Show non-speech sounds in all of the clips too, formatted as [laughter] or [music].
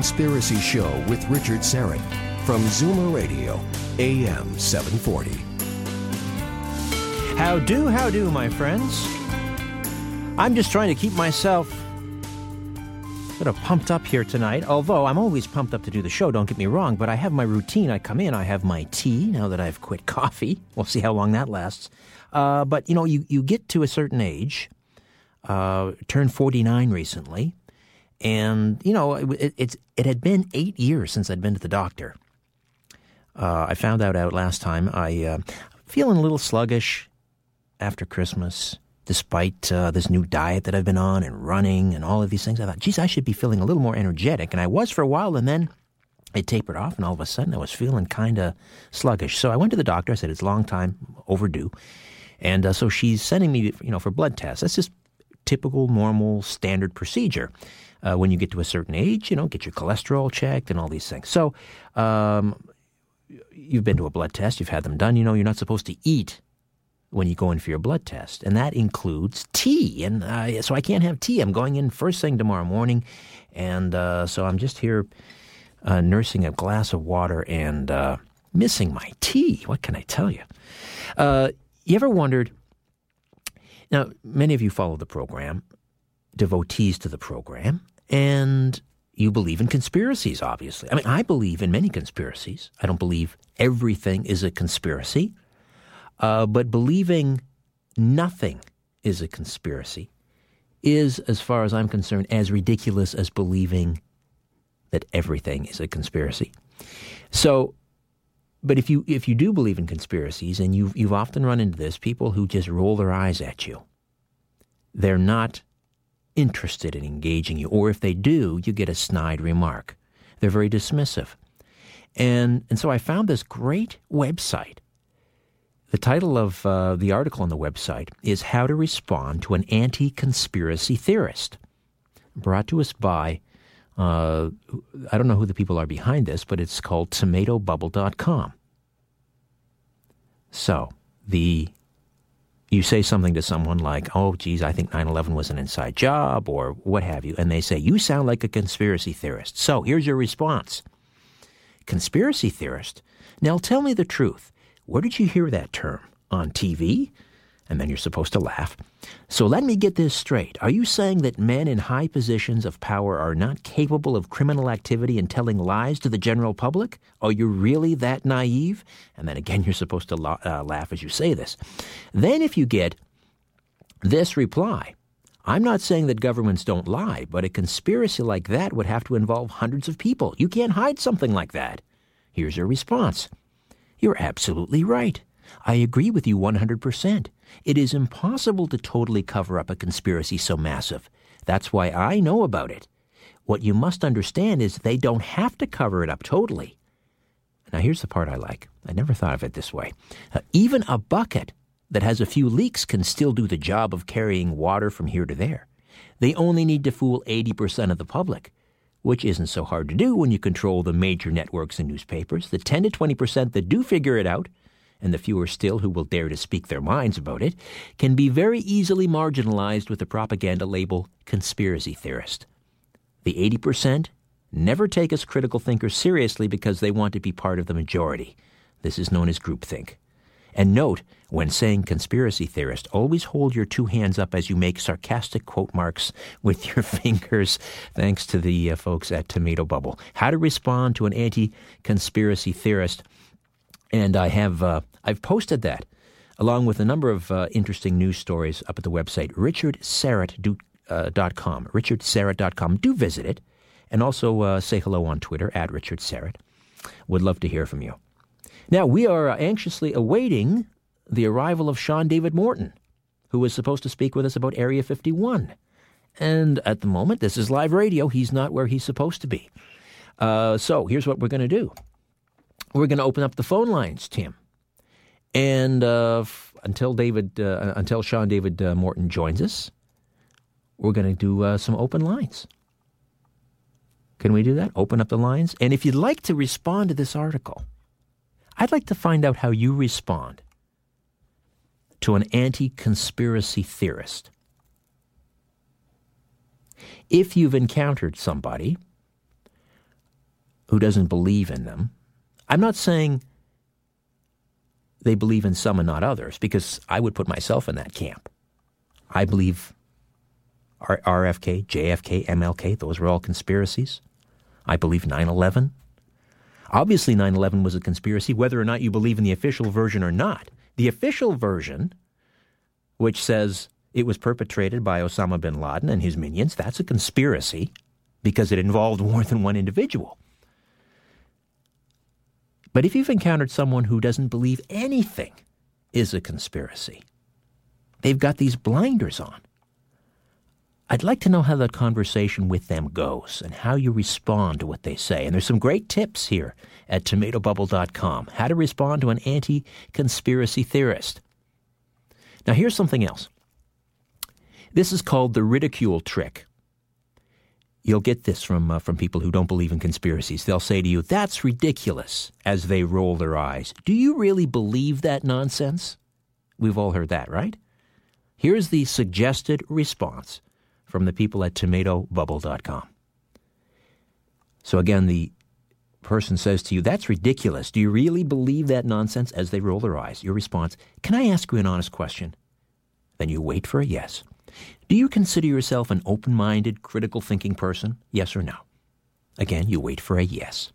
Conspiracy Show with Richard Syrett from Zoomer Radio, AM 740. How do, how do, my friends? I'm just trying to keep myself sort of pumped up here tonight. Although I'm always pumped up to do the show, don't get me wrong, but I have my routine. I come in, I have my tea now that I've quit coffee. [laughs] We'll see how long that lasts. Uh, but, you know, you, you get to a certain age, uh, turned 49 recently, and, you know, it, it's, it had been eight years since I'd been to the doctor. Uh, I found that out last time. I uh, feeling a little sluggish after Christmas, despite uh, this new diet that I've been on and running and all of these things. I thought, geez, I should be feeling a little more energetic. And I was for a while, and then it tapered off, and all of a sudden I was feeling kind of sluggish. So I went to the doctor. I said, it's a long time overdue. And uh, so she's sending me, you know, for blood tests. That's just typical, normal, standard procedure. Uh, when you get to a certain age, you know, get your cholesterol checked and all these things. So, um, you've been to a blood test, you've had them done, you know, you're not supposed to eat when you go in for your blood test, and that includes tea. And uh, so I can't have tea. I'm going in first thing tomorrow morning, and uh, so I'm just here uh, nursing a glass of water and uh, missing my tea. What can I tell you? Uh, you ever wondered? Now, many of you follow the program, devotees to the program, and you believe in conspiracies, obviously. I mean, I believe in many conspiracies. I don't believe everything is a conspiracy, uh, but believing nothing is a conspiracy is, as far as I'm concerned, as ridiculous as believing that everything is a conspiracy. So, but if you if you do believe in conspiracies, and you've you've often run into this, people who just roll their eyes at you. They're not interested in engaging you, or if they do, you get a snide remark. They're very dismissive. And, and so I found this great website. The title of uh, the article on the website is How to Respond to an Anti Conspiracy Theorist. Brought to us by, uh, I don't know who the people are behind this, but it's called tomatobubble.com. So, the you say something to someone like, oh, geez, I think 9 11 was an inside job, or what have you, and they say, you sound like a conspiracy theorist. So here's your response Conspiracy theorist? Now tell me the truth. Where did you hear that term? On TV? And then you're supposed to laugh. So let me get this straight. Are you saying that men in high positions of power are not capable of criminal activity and telling lies to the general public? Are you really that naive? And then again, [laughs] you're supposed to uh, laugh as you say this. Then, if you get this reply, I'm not saying that governments don't lie, but a conspiracy like that would have to involve hundreds of people. You can't hide something like that. Here's your response You're absolutely right. I agree with you 100%. It is impossible to totally cover up a conspiracy so massive. That's why I know about it. What you must understand is they don't have to cover it up totally. Now, here's the part I like. I never thought of it this way. Uh, even a bucket that has a few leaks can still do the job of carrying water from here to there. They only need to fool 80% of the public, which isn't so hard to do when you control the major networks and newspapers. The 10 to 20% that do figure it out and the fewer still who will dare to speak their minds about it, can be very easily marginalized with the propaganda label conspiracy theorist. The 80% never take us critical thinkers seriously because they want to be part of the majority. This is known as groupthink. And note, when saying conspiracy theorist, always hold your two hands up as you make sarcastic quote marks with your [laughs] fingers, thanks to the uh, folks at Tomato Bubble. How to respond to an anti conspiracy theorist. And I have uh, I've posted that along with a number of uh, interesting news stories up at the website richardsyrett.com. Uh, richardsyrett.com. Do visit it. And also uh, say hello on Twitter at Richard Syrett. Would love to hear from you. Now, we are anxiously awaiting the arrival of Sean David Morton, who was supposed to speak with us about Area 51. And at the moment, this is live radio. He's not where he's supposed to be. Uh, so here's what we're going to do we're going to open up the phone lines, Tim. And uh, f- until David, uh, until Sean David uh, Morton joins us, we're going to do uh, some open lines. Can we do that? Open up the lines. And if you'd like to respond to this article, I'd like to find out how you respond to an anti conspiracy theorist. If you've encountered somebody who doesn't believe in them, I'm not saying they believe in some and not others, because I would put myself in that camp. I believe RFK, JFK, MLK, those were all conspiracies. I believe 9 11. Obviously, 9 11 was a conspiracy, whether or not you believe in the official version or not. The official version, which says it was perpetrated by Osama bin Laden and his minions, that's a conspiracy because it involved more than one individual. But if you've encountered someone who doesn't believe anything is a conspiracy, they've got these blinders on. I'd like to know how that conversation with them goes and how you respond to what they say. And there's some great tips here at tomatobubble.com how to respond to an anti conspiracy theorist. Now, here's something else. This is called the ridicule trick. You'll get this from, uh, from people who don't believe in conspiracies. They'll say to you, That's ridiculous, as they roll their eyes. Do you really believe that nonsense? We've all heard that, right? Here's the suggested response from the people at tomatobubble.com. So again, the person says to you, That's ridiculous. Do you really believe that nonsense? As they roll their eyes. Your response, Can I ask you an honest question? Then you wait for a yes. Do you consider yourself an open minded, critical thinking person? Yes or no? Again, you wait for a yes.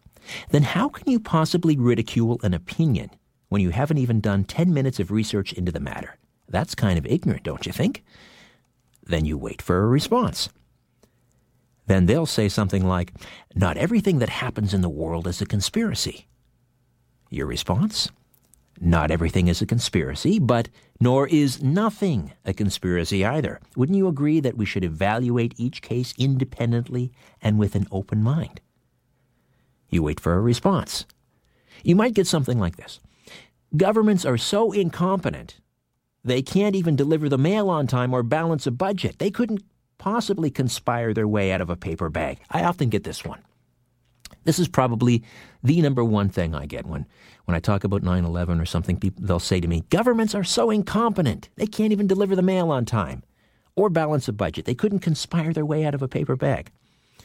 Then how can you possibly ridicule an opinion when you haven't even done 10 minutes of research into the matter? That's kind of ignorant, don't you think? Then you wait for a response. Then they'll say something like, Not everything that happens in the world is a conspiracy. Your response? Not everything is a conspiracy, but nor is nothing a conspiracy either. Wouldn't you agree that we should evaluate each case independently and with an open mind? You wait for a response. You might get something like this Governments are so incompetent they can't even deliver the mail on time or balance a budget. They couldn't possibly conspire their way out of a paper bag. I often get this one. This is probably the number one thing I get when, when I talk about 9 11 or something. People, they'll say to me, Governments are so incompetent. They can't even deliver the mail on time or balance a budget. They couldn't conspire their way out of a paper bag.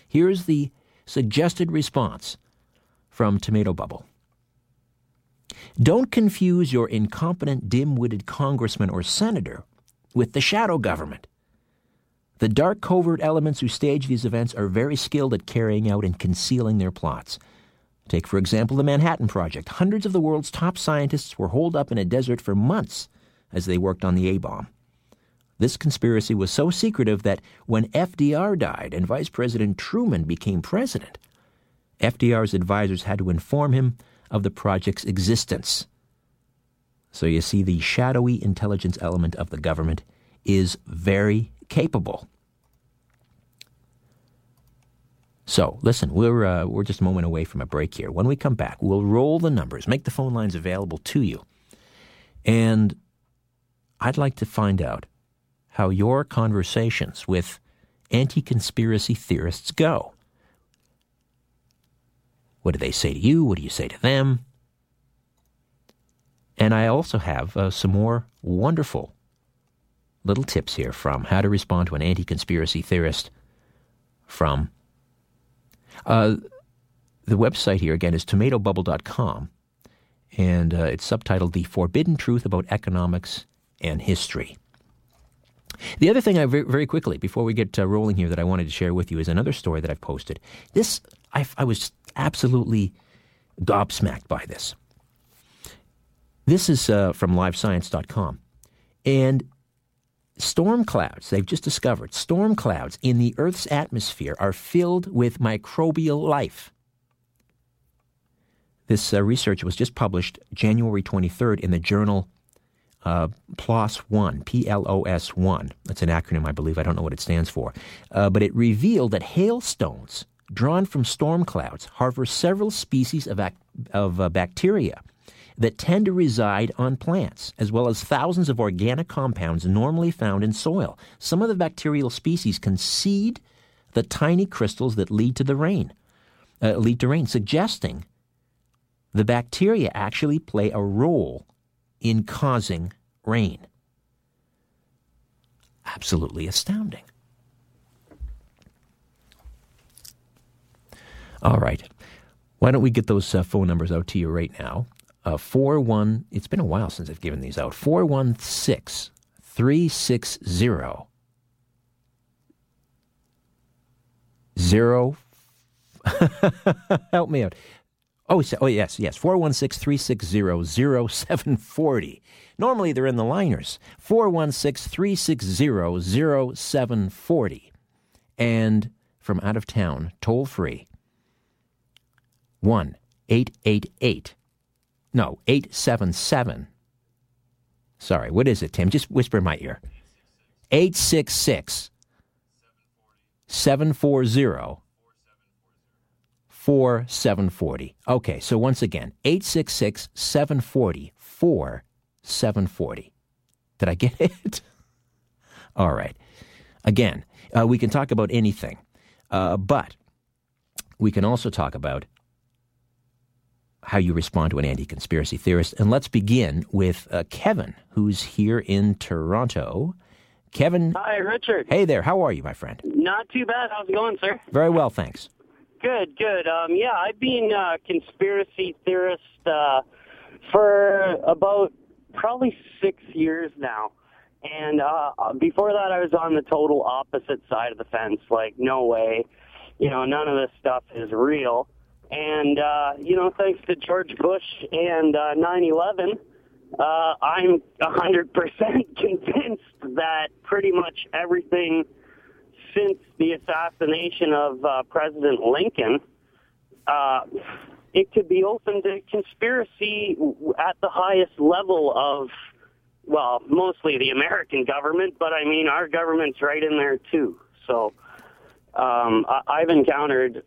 Here's the suggested response from Tomato Bubble. Don't confuse your incompetent, dim witted congressman or senator with the shadow government. The dark covert elements who stage these events are very skilled at carrying out and concealing their plots. Take, for example, the Manhattan Project. Hundreds of the world's top scientists were holed up in a desert for months as they worked on the A bomb. This conspiracy was so secretive that when FDR died and Vice President Truman became president, FDR's advisors had to inform him of the project's existence. So you see, the shadowy intelligence element of the government is very capable. So, listen, we're, uh, we're just a moment away from a break here. When we come back, we'll roll the numbers, make the phone lines available to you. And I'd like to find out how your conversations with anti conspiracy theorists go. What do they say to you? What do you say to them? And I also have uh, some more wonderful little tips here from how to respond to an anti conspiracy theorist from uh, the website here again is tomatobubble.com and uh, it's subtitled The Forbidden Truth About Economics and History. The other thing I very, very quickly before we get uh, rolling here that I wanted to share with you is another story that I've posted. This I, I was absolutely gobsmacked by this. This is uh, from livescience.com. And storm clouds, they've just discovered, storm clouds in the Earth's atmosphere are filled with microbial life. This uh, research was just published January 23rd in the journal uh, PLOS 1, P L O S 1. That's an acronym, I believe. I don't know what it stands for. Uh, but it revealed that hailstones drawn from storm clouds harbor several species of, ac- of uh, bacteria that tend to reside on plants, as well as thousands of organic compounds normally found in soil. Some of the bacterial species can seed the tiny crystals that lead to the rain, uh, lead to rain, suggesting the bacteria actually play a role in causing rain. Absolutely astounding. All right. Why don't we get those uh, phone numbers out to you right now? Uh, 41, it's been a while since I've given these out. 416 360 0. [laughs] Help me out. Oh, oh yes, yes. 416 360 0740. Normally they're in the liners. 416 360 0740. And from out of town, toll free 1 888. No, 877. Sorry, what is it, Tim? Just whisper in my ear. 866 740 4740. Okay, so once again, 866 740 4740. Did I get [laughs] it? All right. Again, uh, we can talk about anything, uh, but we can also talk about how you respond to an anti conspiracy theorist. And let's begin with uh, Kevin, who's here in Toronto. Kevin. Hi, Richard. Hey there. How are you, my friend? Not too bad. How's it going, sir? Very well, thanks. Good, good. Um, yeah, I've been a uh, conspiracy theorist uh, for about probably six years now. And uh, before that, I was on the total opposite side of the fence. Like, no way. You know, none of this stuff is real. And, uh, you know, thanks to George Bush and uh, 9-11, uh, I'm 100% [laughs] convinced that pretty much everything since the assassination of uh, President Lincoln, uh, it could be open to conspiracy at the highest level of, well, mostly the American government, but I mean, our government's right in there too. So, um, I, have encountered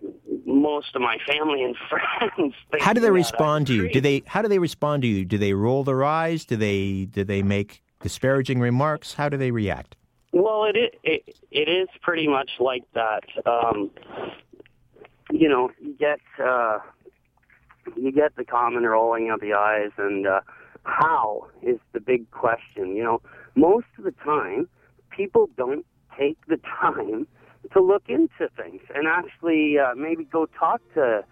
most of my family and [laughs] friends. How do they respond to you? Do they? How do they respond to you? Do they roll their eyes? Do they? Do they make disparaging remarks? How do they react? Well, it it it is pretty much like that. Um, you know, you get uh, you get the common rolling of the eyes, and uh, how is the big question. You know, most of the time, people don't take the [laughs] time to look into things and actually uh, maybe go talk to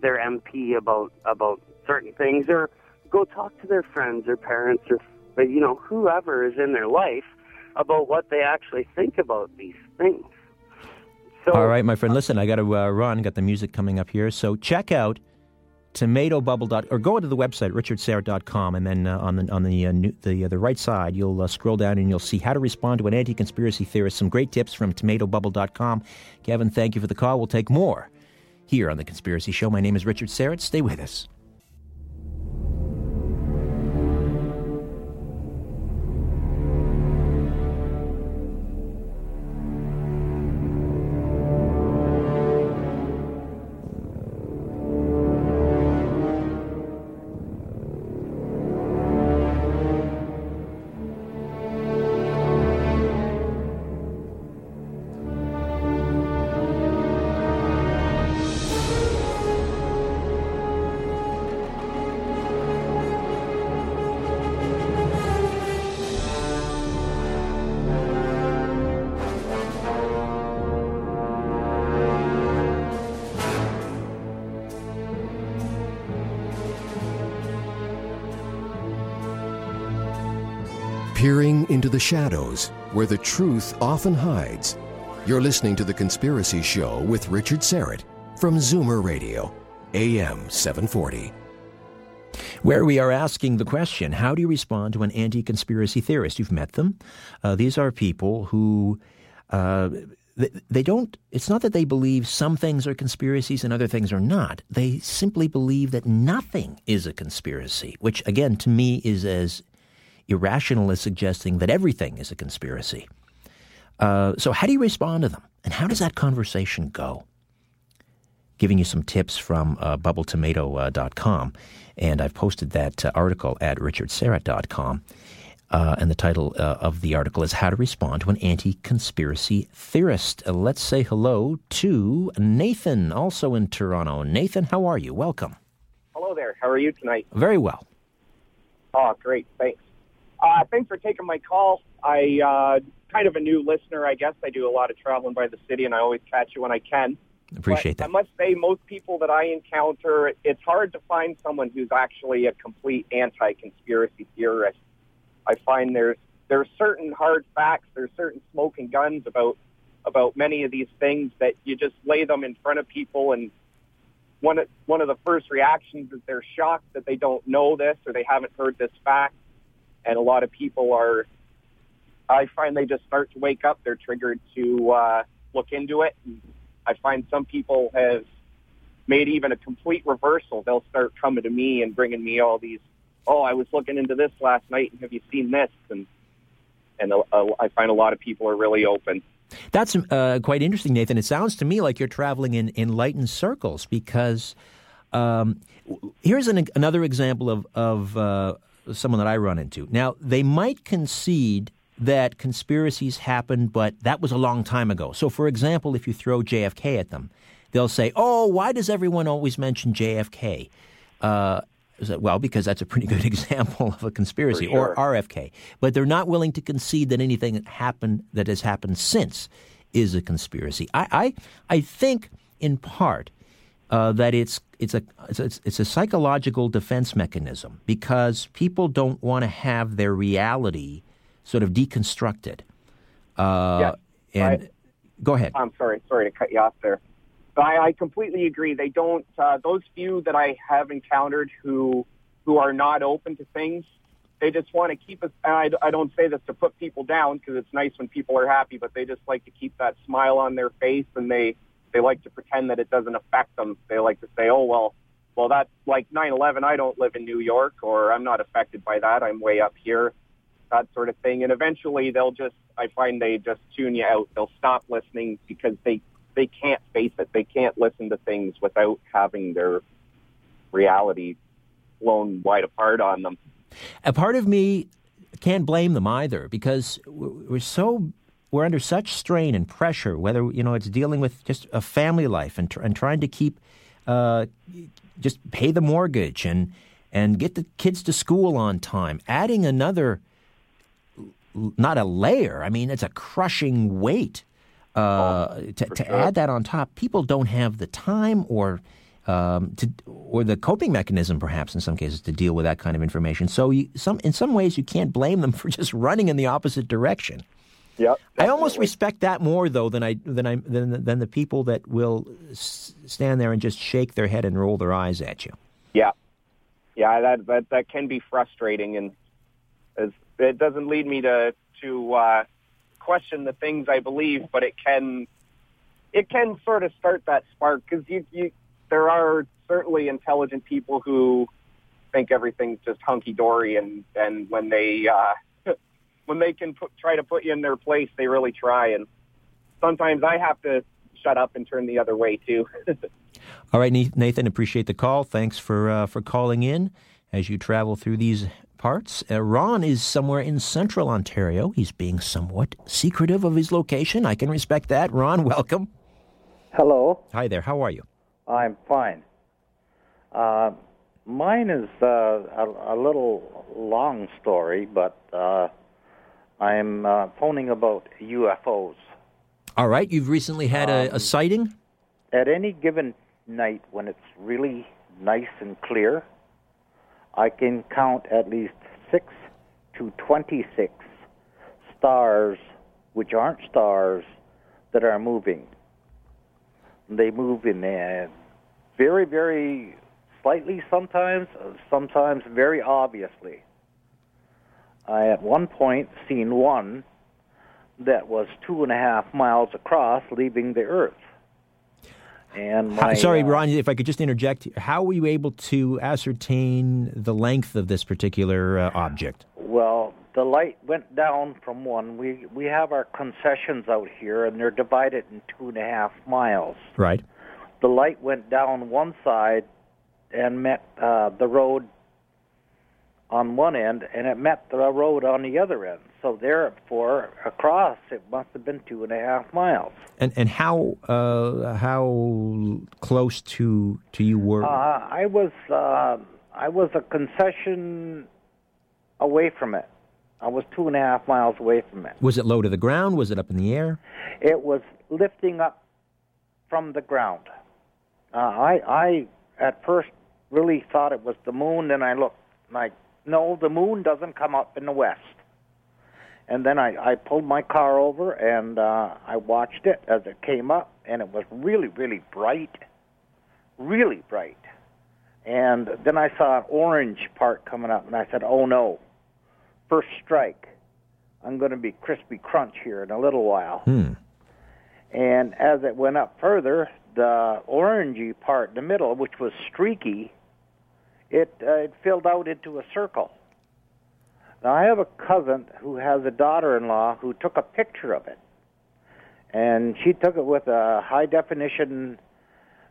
their MP about about certain things, or go talk to their friends or parents or you know whoever is in their life about what they actually think about these things. So, All right, my friend. Listen, I got to uh, run. Got the music coming up here, so check out tomatobubble or go to the website richardsyrett.com and then uh, on the on the uh, new, the uh, the right side you'll uh, scroll down and you'll see how to respond to an anti-conspiracy theorist. Some great tips from tomatobubble.com kevin thank you for the call. We'll take more here on the conspiracy show. My name is richard syrett stay with us the shadows where the truth often hides. You're listening to The Conspiracy Show with Richard Syrett from Zoomer Radio, AM 740. Where we are asking the question how do you respond to an anti conspiracy theorist? You've met them. Uh, these are people who. Uh, they don't it's not that they believe some things are conspiracies and other things are not they simply believe that nothing is a conspiracy which again to me is as irrational as suggesting that everything is a conspiracy uh, so how do you respond to them and how does that conversation go giving you some tips from uh, bubbletomato.com and i've posted that uh, article at richardsyrett.com uh, and the title uh, of the article is How to Respond to an Anti Conspiracy Theorist. Uh, let's say hello to Nathan, also in Toronto. Nathan, how are you? Welcome. Hello there. How are you tonight? Very well. Oh, great. Thanks. Uh, thanks for taking my call. I uh, kind of a new listener, I guess. I do a lot of traveling by the city, and I always catch you when I can. Appreciate but that. I must say, most people that I encounter, it's hard to find someone who's actually a complete anti-conspiracy theorist. I find there's there's certain hard facts, there's certain smoking guns about about many of these things that you just lay them in front of people and one of, one of the first reactions is they're shocked that they don't know this or they haven't heard this fact and a lot of people are I find they just start to wake up they're triggered to uh, look into it I find some people have made even a complete reversal they'll start coming to me and bringing me all these oh, I was looking into this last night, and have you seen this? And and I find a lot of people are really open. That's uh, quite interesting, Nathan. It sounds to me like you're traveling in enlightened circles because um, here's an, another example of, of uh, someone that I run into. Now, they might concede that conspiracies happened, but that was a long time ago. So, for example, if you throw JFK at them, they'll say, oh, why does everyone always mention JFK? Uh, well, because that's a pretty good [laughs] example of a conspiracy, sure. or RFK. But they're not willing to concede that anything that happened that has happened since is a conspiracy. I, I, I think, in part, uh, that it's it's a, it's it's a psychological defense mechanism because people don't want to have their reality sort of deconstructed. Uh, yeah, and I, go ahead. I'm sorry, sorry to cut you off there. I, I completely agree. They don't. Uh, those few that I have encountered who who are not open to things, they just want to keep us. And I, I don't say this to put people down because it's nice when people are happy, but they just like to keep that smile on their face, and they they like to pretend that it doesn't affect them. They like to say, "Oh well, well that's like 9/11. I don't live in New York, or I'm not affected by that. I'm way up here." That sort of thing, and eventually they'll just. I find they just tune you out. They'll stop listening because they they can't face it. They can't listen to things without having their reality blown wide apart on them. A part of me can't blame them either because we're so we're under such strain and pressure. Whether you know it's dealing with just a family life and and trying to keep uh, just pay the mortgage and and get the kids to school on time. Adding another not a layer. I mean, it's a crushing weight uh, oh, to, to sure. add that on top, people don't have the time or um, to, or the coping mechanism, perhaps in some cases, to deal with that kind of information. So, you, some in some ways, you can't blame them [laughs] for just running in the opposite direction. Yep, I almost respect that more, though, than I than I than, than the people that will s- stand there and just shake their head and roll their eyes at you. Yeah, yeah, that that that can be frustrating, and as, it doesn't lead me to to uh, question the things I believe, but it can it can sort of start that spark because you, you there are certainly intelligent people who think everything's just hunky dory, and and when they uh, when they can put, try to put you in their place, they really try, and sometimes I have to shut up and turn the other way too. [laughs] All right, Nathan, appreciate the call. Thanks for uh, for calling in as you travel through these parts. Uh, Ron is somewhere in central Ontario. He's being somewhat secretive of his location. I can respect that. Ron, welcome. Hello. Hi there. How are you? I'm fine. Uh, mine is uh, a, a, little long story, but uh, I'm uh, phoning about UFOs. All right. You've recently had um, a, a sighting? At any given night when it's really nice and clear, I can count at least six to 26 stars, which aren't stars, that are moving. They move in uh, very, very slightly sometimes, sometimes very obviously. I at one point seen one that was two and a half miles across, leaving the Earth. And my, Sorry, uh, Ron, if I could just interject. How were you able to ascertain the length of this particular uh, object? Well, the light went down from one. We we have our concessions out here, and they're divided in two and a half miles. Right. The light went down one side and met uh, the road on one end, and it met the road on the other end. So therefore, across it must have been two and a half miles. And and how uh, how close to to you were? Uh, I was uh, I was a concession away from it. I was two and a half miles away from it. was it low to the ground? Was it up in the air? It was lifting up from the ground. Uh, I I at first really thought it was the moon. Then I looked like no, the moon doesn't come up in the west. And then I, I pulled my car over and uh, I watched it as it came up, and it was really, really bright, really bright. And then I saw an orange part coming up, and I said, "Oh no, first strike. I'm going to be crispy crunch here in a little while." Hmm. And as it went up further, the orangey part in the middle, which was streaky, it uh, it filled out into a circle. Now I have a cousin who has a daughter-in-law who took a picture of it, and she took it with a high definition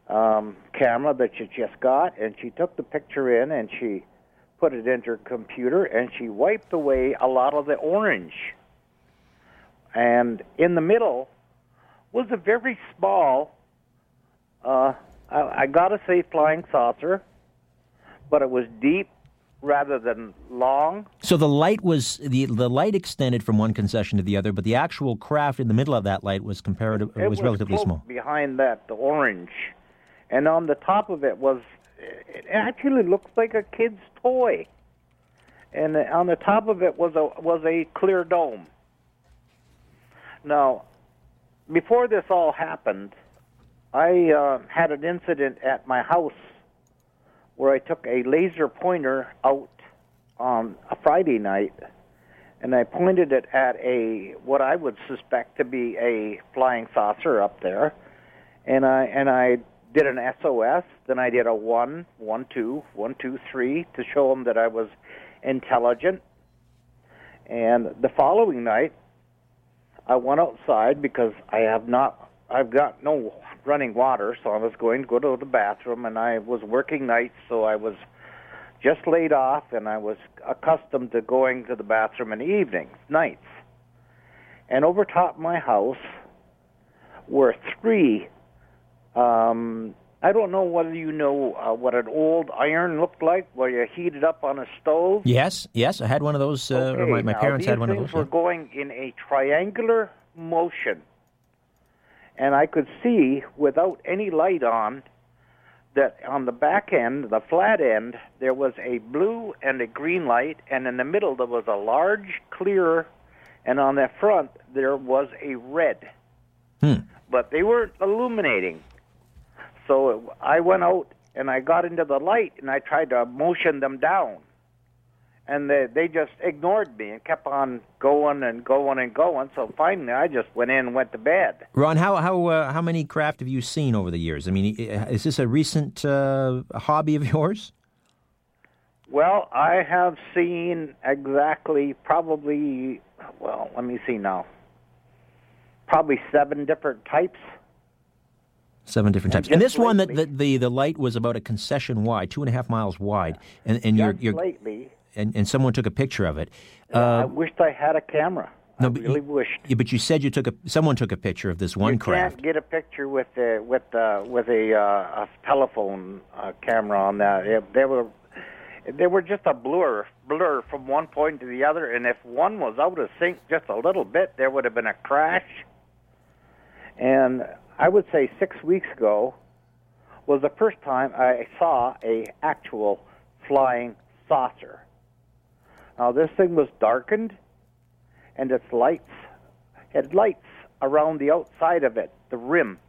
um, camera that she just got, and she took the picture in and she put it into her computer and she wiped away a lot of the orange. And in the middle was a very small, uh, I, I gotta say, flying saucer, but it was deep rather than long. So the light was the the light extended from one concession to the other, but the actual craft in the middle of that light was comparative It was, relatively small. Behind that, the orange, and on the top of it was, it actually looked like a kid's toy, and on the top of it was a was a clear dome. Now, before this all happened, I uh, had an incident at my house where I took a laser pointer out on a Friday night, and I pointed it at a what I would suspect to be a flying saucer up there, and I and I did an SOS. Then I did a one, one, two, one, two, three to show them that I was intelligent. And the following night, I went outside because I have not, I've got no running water, so I was going to go to the bathroom, and I was working nights, so I was just laid off, and I was accustomed to going to the bathroom in the evenings, nights. And over top my house were three. Um, I don't know whether you know uh, what an old iron looked like, where you heat it up on a stove. Yes, yes, I had one of those. Uh, Okay, my, my parents had one of things those. were yeah. going in a triangular motion, and I could see without any light on that on the back end, the flat end, there was a blue and a green light, and in the middle there was a large clear, and on the front there was a red. Hmm. But they weren't illuminating. So I went out and I got into the light and I tried to motion them down. And they, they just ignored me and kept on going and going and going. So finally, I just went in and went to bed. Ron, how how uh, how many craft have you seen over the years? I mean, is this a recent uh, hobby of [laughs] yours? Well, I have seen exactly probably, well, let me see now, probably seven different types. Seven different types. And just this one, that the, the the light was about a concession wide, two and a half miles wide, and and you're, you're lately, and, and someone took a picture of it. I Uh, wished I had a camera. no, I but really you, wished. yeah, but you said you took a someone took a picture of this one you craft. can't get a picture with the with the with a uh, a telephone uh, camera on that. It, they were they were just a blur blur from one point to the other, and if one was out of sync just a little bit, there would have been a crash. And I would say six weeks ago was the first time I saw a actual flying saucer. Now this thing was darkened, and its lights had lights around the outside of it, the rim,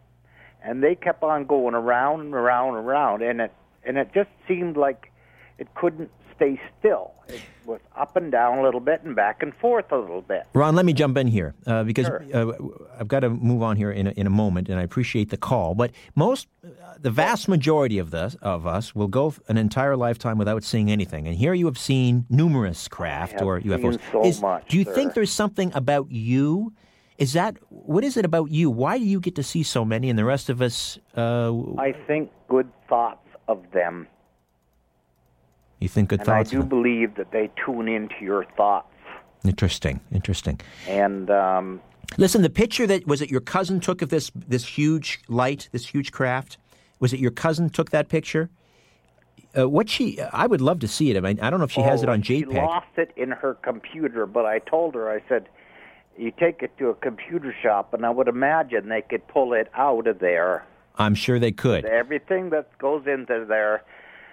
and they kept on going around and around and around, and it and it just seemed like it couldn't stay still. It was up and down a little bit and back and forth a little bit. Ron, let me jump in here uh, because Sure. uh, I've got to move on here in a, in a moment, and I appreciate the call. But most, uh, the vast majority of this of us will go an entire lifetime without seeing anything, and here you have seen numerous craft or UFOs. so Is- much, do you sir. think there's something about you? Is that what is it about you? Why do you get to see so many, and the rest of us? Uh, I think good thoughts of them, you think good and I thoughts? do believe that they tune into your thoughts. Interesting, interesting. And um, Listen, the picture that was it your cousin took of this this huge light, this huge craft. Was it your cousin took that picture? Uh, what she? I would love to see it. I mean, I don't know if she has it oh, on She JPEG. lost it in her computer, but I told her, I said, you take it to a computer shop, and I would imagine they could pull it out of there. I'm sure they could. Everything that goes into there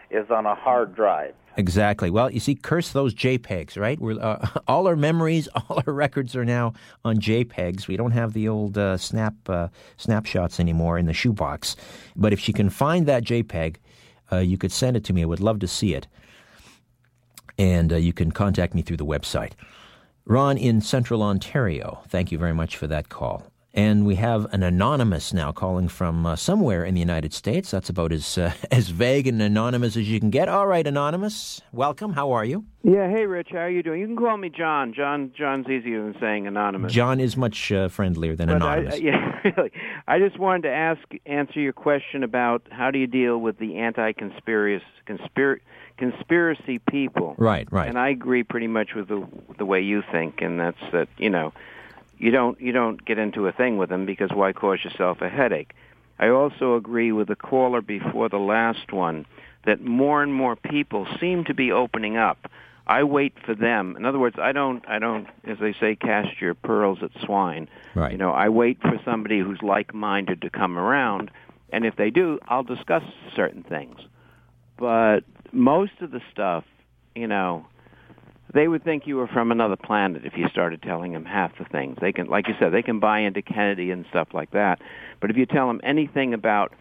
is on a hard drive. Exactly. Well, you see, curse those JPEGs, right? We're, uh, [laughs] all our memories, [laughs] all our records are now on JPEGs. We don't have the old uh, snap uh, snapshots anymore in the shoebox. But if she can find that JPEG, uh, you could send it to me. I would love to see it. And uh, you can contact me through the website. Ron in Central Ontario, thank you very much for that call. And we have an anonymous now calling from uh, somewhere in the United States. That's about as uh, [laughs] as vague and anonymous as you can get. All right, anonymous, welcome. How are you? Yeah, hey Rich, how are you doing? You can call me John. John John's easier than saying anonymous. John is much uh, friendlier than But I, anonymous. [laughs] yeah, really. I just wanted to ask answer your question about how do you deal with the anti-conspiracy conspir- conspiracy people. Right, right. And I agree pretty much with the the way you think, and that's that. You know, you don't you don't get into a thing with them because why cause yourself a headache? I also agree with the caller before the last one that more and more people seem to be opening up. I wait for them. In other words, I don't I don't as they say cast your pearls at swine. Right. You know, I wait for somebody who's like-minded to come around, and if they do, I'll discuss certain things. But most of the stuff, you know, they would think you were from another planet if you started telling them half the things. They can, like you said, they can buy into Kennedy and stuff like that. But if you tell them anything about,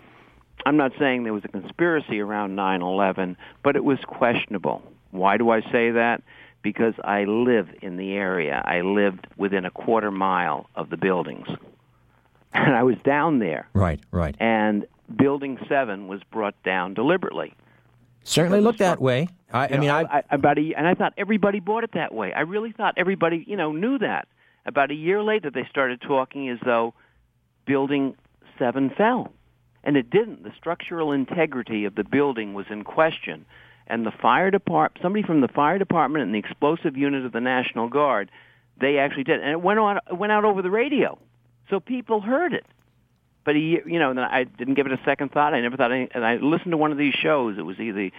I'm not saying there was a conspiracy around 9/11, but it was questionable. Why do I say that? Because I live in the area. I lived within a quarter mile of the buildings, [laughs] and I was down there. right, right. And Building Seven was brought down deliberately. Certainly looked that way. I, I mean, know, I, about a, and I thought everybody bought it that way. I really thought everybody, you know, knew that. About a year later, they started talking as though Building Seven fell, and it didn't. The structural integrity of the building was in question, and the fire department, somebody from the fire department and the explosive unit of the National Guard, they actually did, and it went on, it went out over the radio, so people heard it. But year, you know, and I didn't give it a second thought. I never thought, any, and I listened to one of these shows. It was either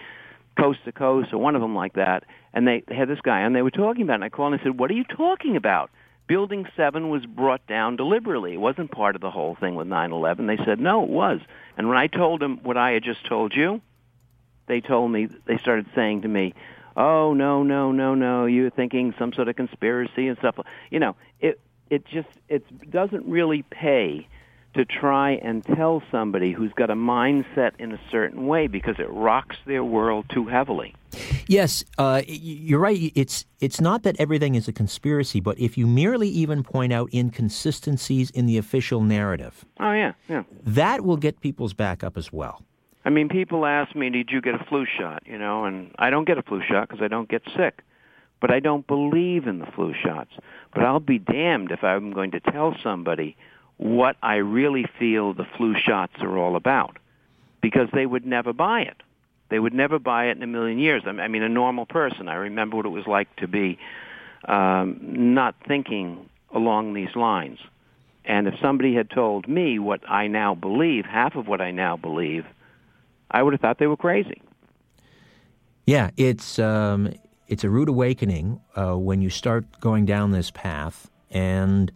Coast to Coast or one of them like that, and they, had this guy, and they were talking about it. And I called and I said, "What are you talking about?" Building 7 was brought down deliberately. It wasn't part of the whole thing with 9/11. They said, "No, it was." And when I told them what I had just told you, they told me they started saying to me, "Oh, no, no, no, no, you're thinking some sort of conspiracy and stuff." You know, it it just it doesn't really pay to try and tell somebody who's got a mindset in a certain way because it rocks their world too heavily. yes, uh, you're right. It's it's not that everything is a conspiracy, but if you merely even point out inconsistencies in the official narrative, Oh yeah, yeah. that will get people's back up as well. I mean, people ask me, "Did you get a flu shot?" You know, and I don't get a flu shot because I don't get sick. But I don't believe in the flu shots. But I'll be damned if I'm going to tell somebody what I really feel the flu shots are all about, because they would never buy it. They would never buy it in a million years. I mean, a normal person. I remember what it was like to be um, not thinking along these lines. And if somebody had told me what I now believe, half of what I now believe, I would have thought they were crazy. Yeah, it's um, it's a rude awakening uh, when you start going down this path, and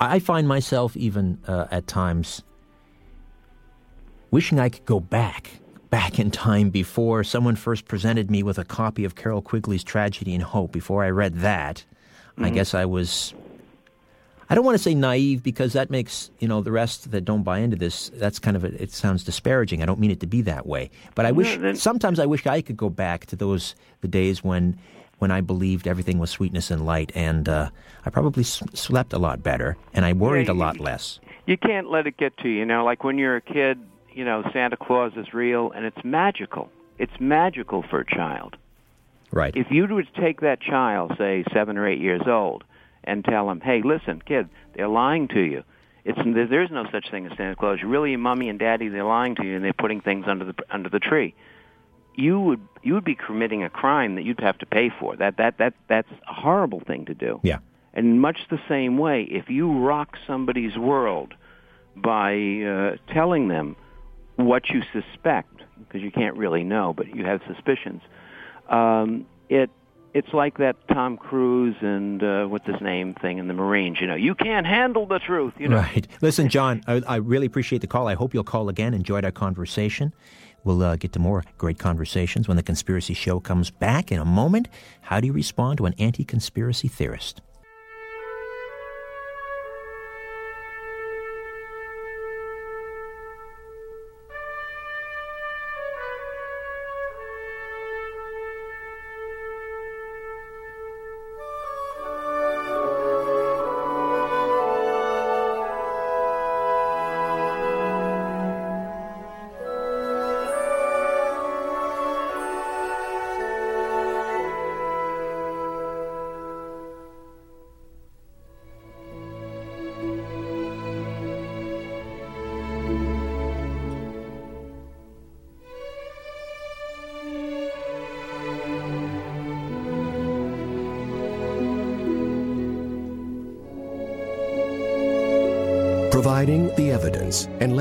I find myself even uh, at times wishing I could go back, back in time before someone first presented me with a copy of Carroll Quigley's Tragedy and Hope. Before I read that, Mm-hmm. I guess I was. I don't want to say naive because that makes you know the rest that don't buy into this. That's kind of a, it sounds disparaging. I don't mean it to be that way, but I wish then, sometimes I wish I could go back to those the days when when I believed everything was sweetness and light, and uh, I probably s- slept a lot better and I worried Yeah, a lot less. you can't let it get to you. You know, like when you're a kid, you know, Santa Claus is real and it's magical. It's magical for a child. Right. If you were to take that child, say seven or eight years old, and tell him, "Hey, listen, kid, they're lying to you. It's there's no such thing as Santa Claus. You're really your mommy and daddy. They're lying to you, and they're putting things under the under the tree." You would you would be committing a crime that you'd have to pay for. That that that that's a horrible thing to do. yeah. And much the same way, if you rock somebody's world by uh, telling them what you suspect, because you can't really know, but you have suspicions, um, it it's like that Tom Cruise and uh, what's his name thing in the Marines. You know, you can't handle the truth. You know, Right. Listen, John, I, I really appreciate the call. I hope you'll call again. Enjoyed our conversation. We'll uh, get to more great conversations when the conspiracy show comes back in a moment. How do you respond to an anti conspiracy theorist?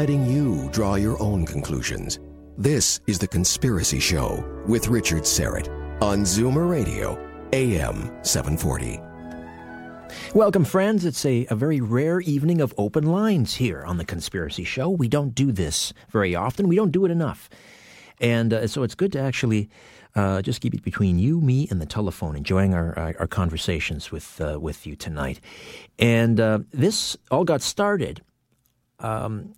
Letting you draw your own conclusions. This is The Conspiracy Show with Richard Syrett on Zoomer Radio, AM 740. Welcome, friends. It's a, a very rare evening of open lines here on The Conspiracy Show. We don't do this very often, we don't do it enough. And uh, so it's good to actually uh, just keep it between you, me, and the telephone, enjoying our, our, our conversations with, uh, with you tonight. And uh, this all got started um,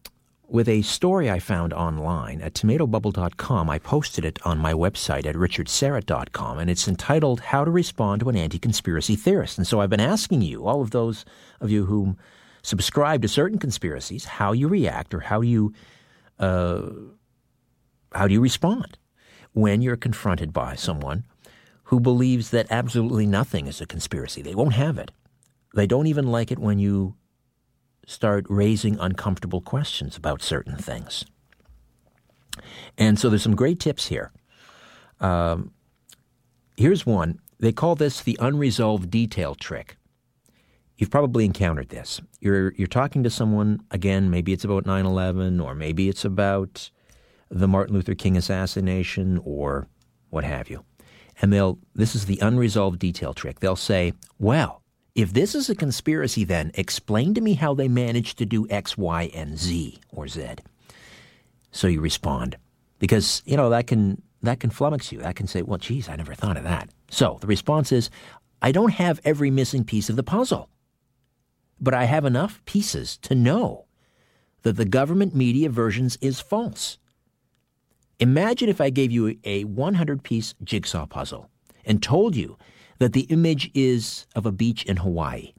with a story I found online at tomatobubble.com. I posted it on my website at richardsyrett.com, and it's entitled How to Respond to an Anti Conspiracy Theorist. And so I've been asking you, all of those of you who subscribe to certain conspiracies, how you react or how you, uh, how do you respond when you're confronted by someone who believes that absolutely nothing is a conspiracy. They won't have it. They don't even like it when you start raising uncomfortable questions about certain things. And so there's some great tips here. Um, here's one. They call this the unresolved detail trick. You've probably encountered this. You're you're talking to someone again, maybe it's about 9/11 or maybe it's about the Martin Luther King assassination or what have you. And they'll this is the unresolved detail trick. They'll say, "Well, if this is a conspiracy then explain to me how they managed to do X, Y, and Z or Z." So you respond because, you know, that can that can flummox you. That can say, "Well, geez, I never thought of that." So the response is, "I don't have every missing piece of the puzzle." but I have enough pieces to know that the government media versions is false. Imagine if I gave you a 100 piece jigsaw puzzle and told you that the image is of a beach in Hawaii.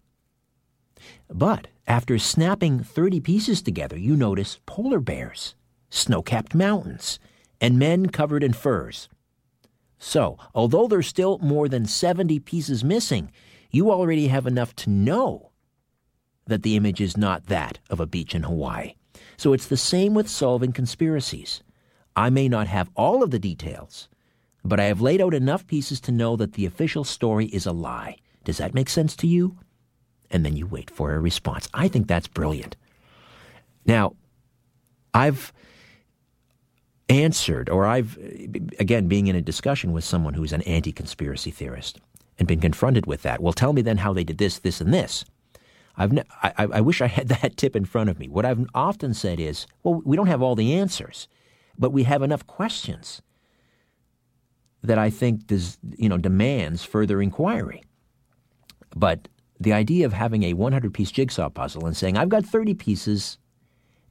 But after snapping 30 pieces together, you notice polar bears, snow capped mountains, and men covered in furs. So, although there's still more than 70 pieces missing, you already have enough to know that the image is not that of a beach in Hawaii. So it's the same with solving conspiracies. I may not have all of the details, but I have laid out enough pieces to know that the official story is a lie. Does that make sense to you? And then you wait for a response. I think that's brilliant. Now, I've answered, or I've, again, being in a discussion with someone who's an anti conspiracy theorist and been confronted with that. Well, tell me then how they did this, this, and this. I've ne- I, I wish I had [laughs] that tip in front of me. What I've often said is, well, we don't have all the answers, but we have enough questions that I think does, you know, demands further inquiry. But the idea of having a 100 piece jigsaw puzzle and saying, I've got 30 pieces,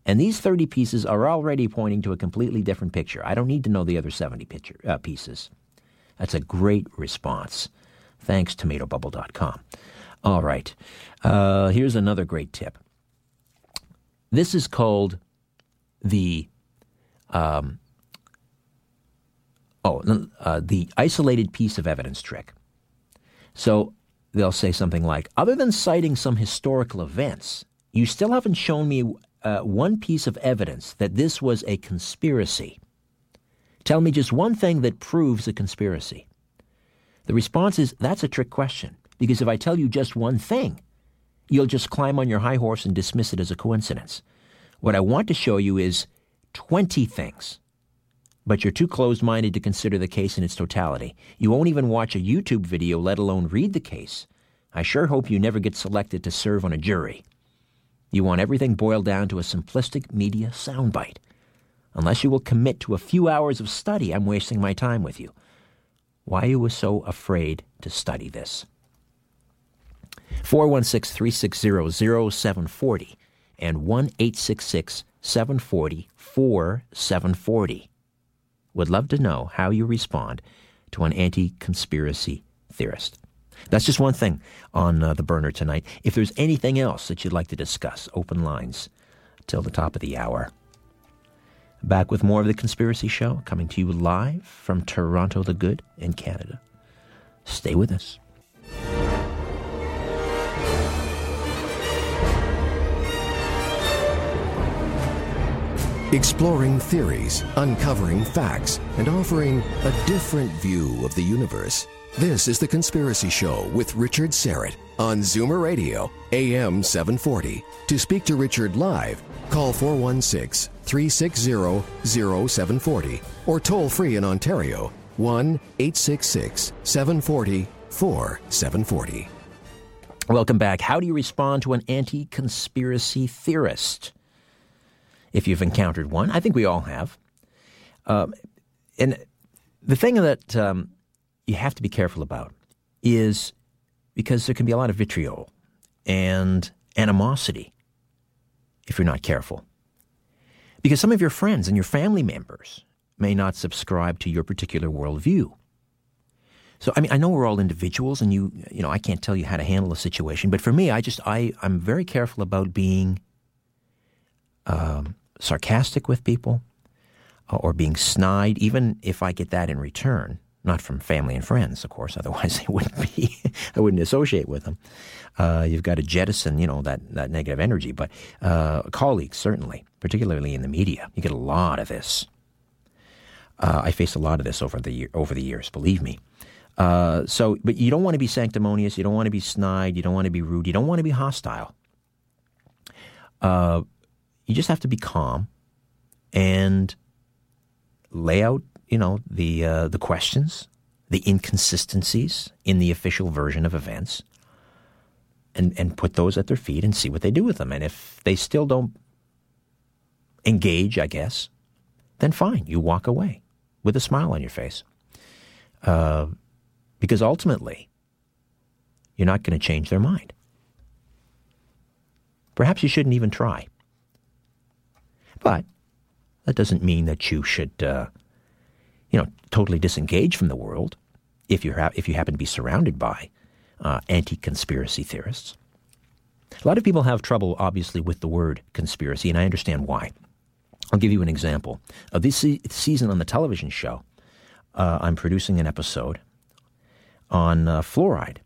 and these 30 pieces are already pointing to a completely different picture. I don't need to know the other 70 picture, uh, pieces. That's a great response. Thanks, tomatobubble.com. All right. Uh, here's another great tip. This is called the um, oh uh, the isolated piece of evidence trick. So they'll say something like, "Other than citing some historical events, you still haven't shown me uh, one piece of evidence that this was a conspiracy. Tell me just one thing that proves a conspiracy." The response is, "That's a trick question." Because if I tell you just one thing, you'll just climb on your high horse and dismiss it as a coincidence. What I want to show you is 20 things. But you're too closed minded to consider the case in its totality. You won't even watch a YouTube video, let alone read the case. I sure hope you never get selected to serve on a jury. You want everything boiled down to a simplistic media soundbite. Unless you will commit to a few hours of study, I'm wasting my time with you. Why are you so afraid to study this? 416 360 0740 and 1 866 740 4740. Would love to know how you respond to an anti conspiracy theorist. That's just one thing on uh, the burner tonight. If there's anything else that you'd like to discuss, open lines till the top of the hour. Back with more of the Conspiracy Show, coming to you live from Toronto the Good in Canada. Stay with us. Exploring theories, uncovering facts, and offering a different view of the universe. This is The Conspiracy Show with Richard Syrett on Zoomer Radio, AM 740. To speak to Richard live, call 416 360 0740 or toll free in Ontario 1 866 740 4740. Welcome back. How do you respond to an anti conspiracy theorist? If you've encountered one. I think we all have. Uh, and the thing that um, you have to be careful about is because there can be a lot of vitriol and animosity if you're not careful. Because some of your friends and your family members may not subscribe to your particular worldview. So I mean, I know we're all individuals, and you, you know, I can't tell you how to handle a situation. But for me, I just, I, I'm very careful about being um, sarcastic with people uh, or being snide, even if I get that in return. Not from family and friends, of course. [laughs] Otherwise, I wouldn't be. [laughs] I wouldn't associate with them. Uh, you've got to jettison, you know, that that negative energy. But uh, colleagues, certainly, particularly in the media, you get a lot of this. Uh, I faced a lot of this over the year, over the years. Believe me. Uh, so, but you don't want to be sanctimonious. You don't want to be snide. You don't want to be rude. You don't want to be hostile. You just have to be calm and lay out, you know, the uh, the questions, the inconsistencies in the official version of events, and and put those at their feet and see what they do with them. And if they still don't engage, I guess, then fine, you walk away with a smile on your face, uh, because ultimately, you're not going to change their mind. Perhaps you shouldn't even try. But that doesn't mean that you should, uh, you know, totally disengage from the world if you ha- if you happen to be surrounded by uh, anti-conspiracy theorists. A lot of people have trouble, obviously, with the word conspiracy, and I understand why. I'll give you an example. Of this se- season on the television show, uh, I'm producing an episode on uh, fluoride,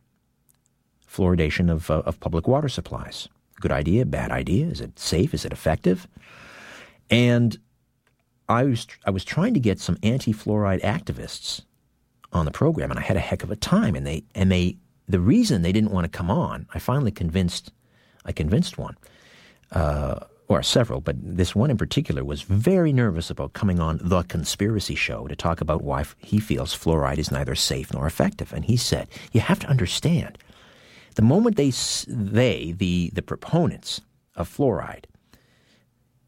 fluoridation of, uh, of public water supplies. Good idea, bad idea? Is it safe? Is it effective? And I was I was trying to get some anti-fluoride activists on the program, and I had a heck of a time. And they and they the reason they didn't want to come on, I finally convinced I convinced one. Uh, or several, but this one in particular was very nervous about coming on the conspiracy show to talk about why he feels fluoride is neither safe nor effective. And he said, "You have to understand, the moment they they the the proponents of fluoride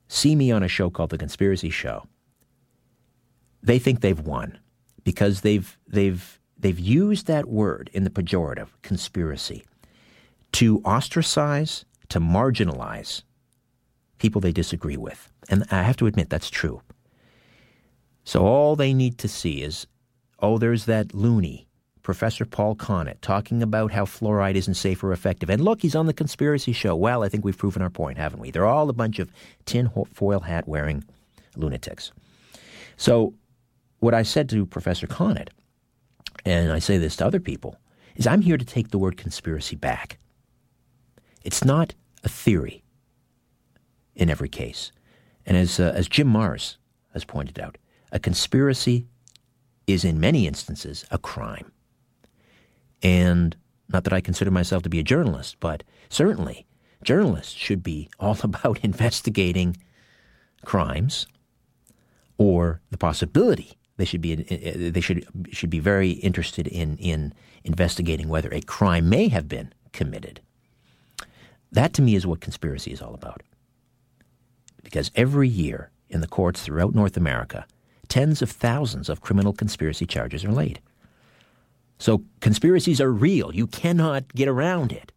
see me on a show called The Conspiracy Show, they think they've won because they've, they've, they've used that word in the pejorative, conspiracy. to ostracize, to marginalize people they disagree with. And I have to admit, that's true. So all they need to see is, oh, there's that loony, Professor Paul Connett, talking about how fluoride isn't safe or effective. And look, he's on the conspiracy show. Well, I think we've proven our point, haven't we? They're all a bunch of tin foil hat wearing lunatics. So what I said to Professor Connett, and I say this to other people, is I'm here to take the word conspiracy back. It's not a theory in every case. And as, uh, as Jim Marrs has pointed out, a conspiracy is in many instances a crime. And not that I consider myself to be a journalist, but certainly journalists should be all [laughs] about investigating crimes or the possibility they should be uh, uh, they should should be very interested in in investigating whether a crime may have been committed. That to me is what conspiracy is all about. Because every year in the courts throughout North America, tens of thousands of criminal conspiracy charges are laid. So conspiracies are real. You cannot get around it.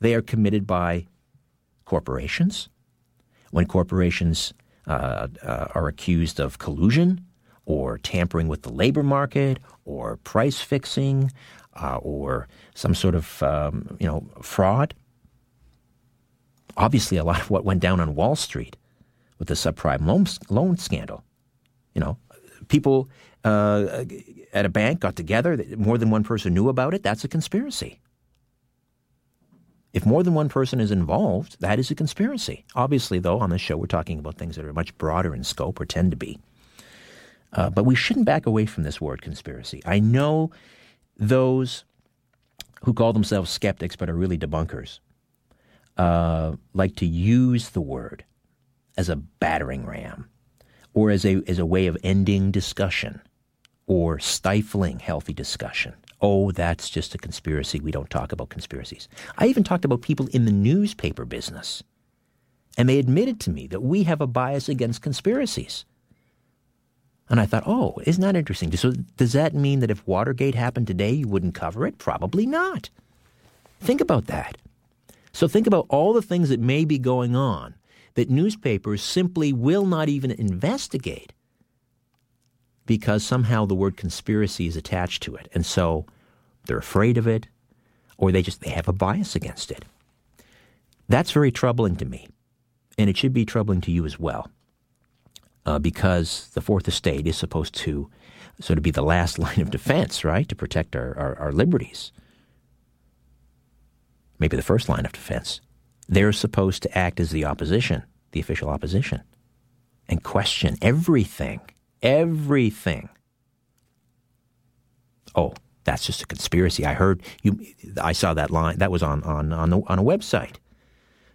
They are committed by corporations. When corporations uh, uh, are accused of collusion or tampering with the labor market or price fixing uh, or some sort of um, you know fraud. Obviously, a lot of what went down on Wall Street with the subprime loan, loan scandal. You know, people uh, at a bank got together. More than one person knew about it. That's a conspiracy. If more than one person is involved, that is a conspiracy. Obviously, though, on this show, we're talking about things that are much broader in scope or tend to be. Uh, but we shouldn't back away from this word conspiracy. I know those who call themselves skeptics but are really debunkers uh, like to use the word as a battering ram or as a, as a way of ending discussion or stifling healthy discussion oh, that's just a conspiracy. We don't talk about conspiracies. I even talked about people in the newspaper business. And they admitted to me that we have a bias against conspiracies. And I thought, oh, isn't that interesting? So, does that mean that if Watergate happened today, you wouldn't cover it? Probably not. Think about that. So, think about all the things that may be going on that newspapers simply will not even investigate because somehow the word conspiracy is attached to it. And so they're afraid of it or they just they have a bias against it. That's very troubling to me. And it should be troubling to you as well. Uh, because the Fourth Estate is supposed to sort of be the last [laughs] line of defense, right, to protect our, our, our liberties. Maybe the first line of defense. They're supposed to act as the opposition, the official opposition, and question everything everything. Oh, that's just a conspiracy. I heard you. I saw that line. That was on on on, the, on a website,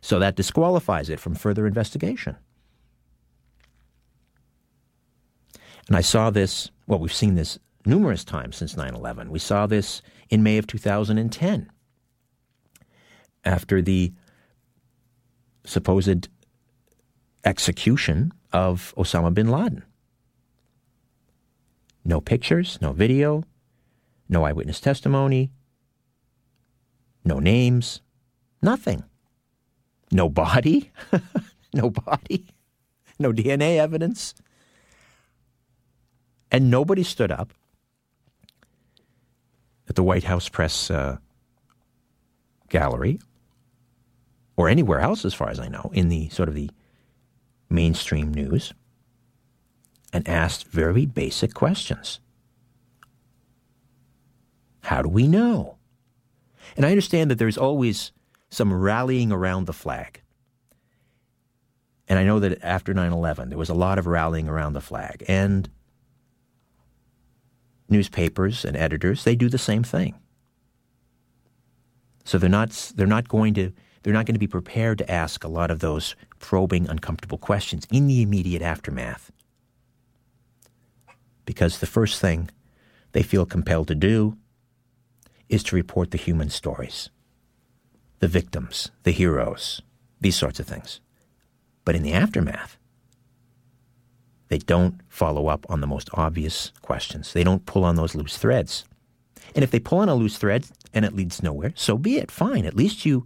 so that disqualifies it from further investigation. And I saw this. Well, we've seen this numerous times since 9/11. We saw this in May of 2010, after the supposed execution of Osama bin Laden. No pictures, no video, no eyewitness testimony, no names, nothing. No body, [laughs] no body, no DNA evidence. And nobody stood up at the White House press uh, gallery or anywhere else, as far as I know, in the sort of the mainstream news and asked very basic questions. How do we know? And I understand that there's always some rallying around the flag. And I know that after 9 11, there was a lot of rallying around the flag. And newspapers and editors, they do the same thing. So they're not, they're not going to they're not going to be prepared to ask a lot of those probing, uncomfortable questions in the immediate aftermath because the first thing they feel compelled to do is to report the human stories, the victims, the heroes, these sorts of things. But in the aftermath, they don't follow up on the most obvious questions. They don't pull on those loose threads. And if they pull on a loose thread and it leads nowhere, so be it. Fine. At least you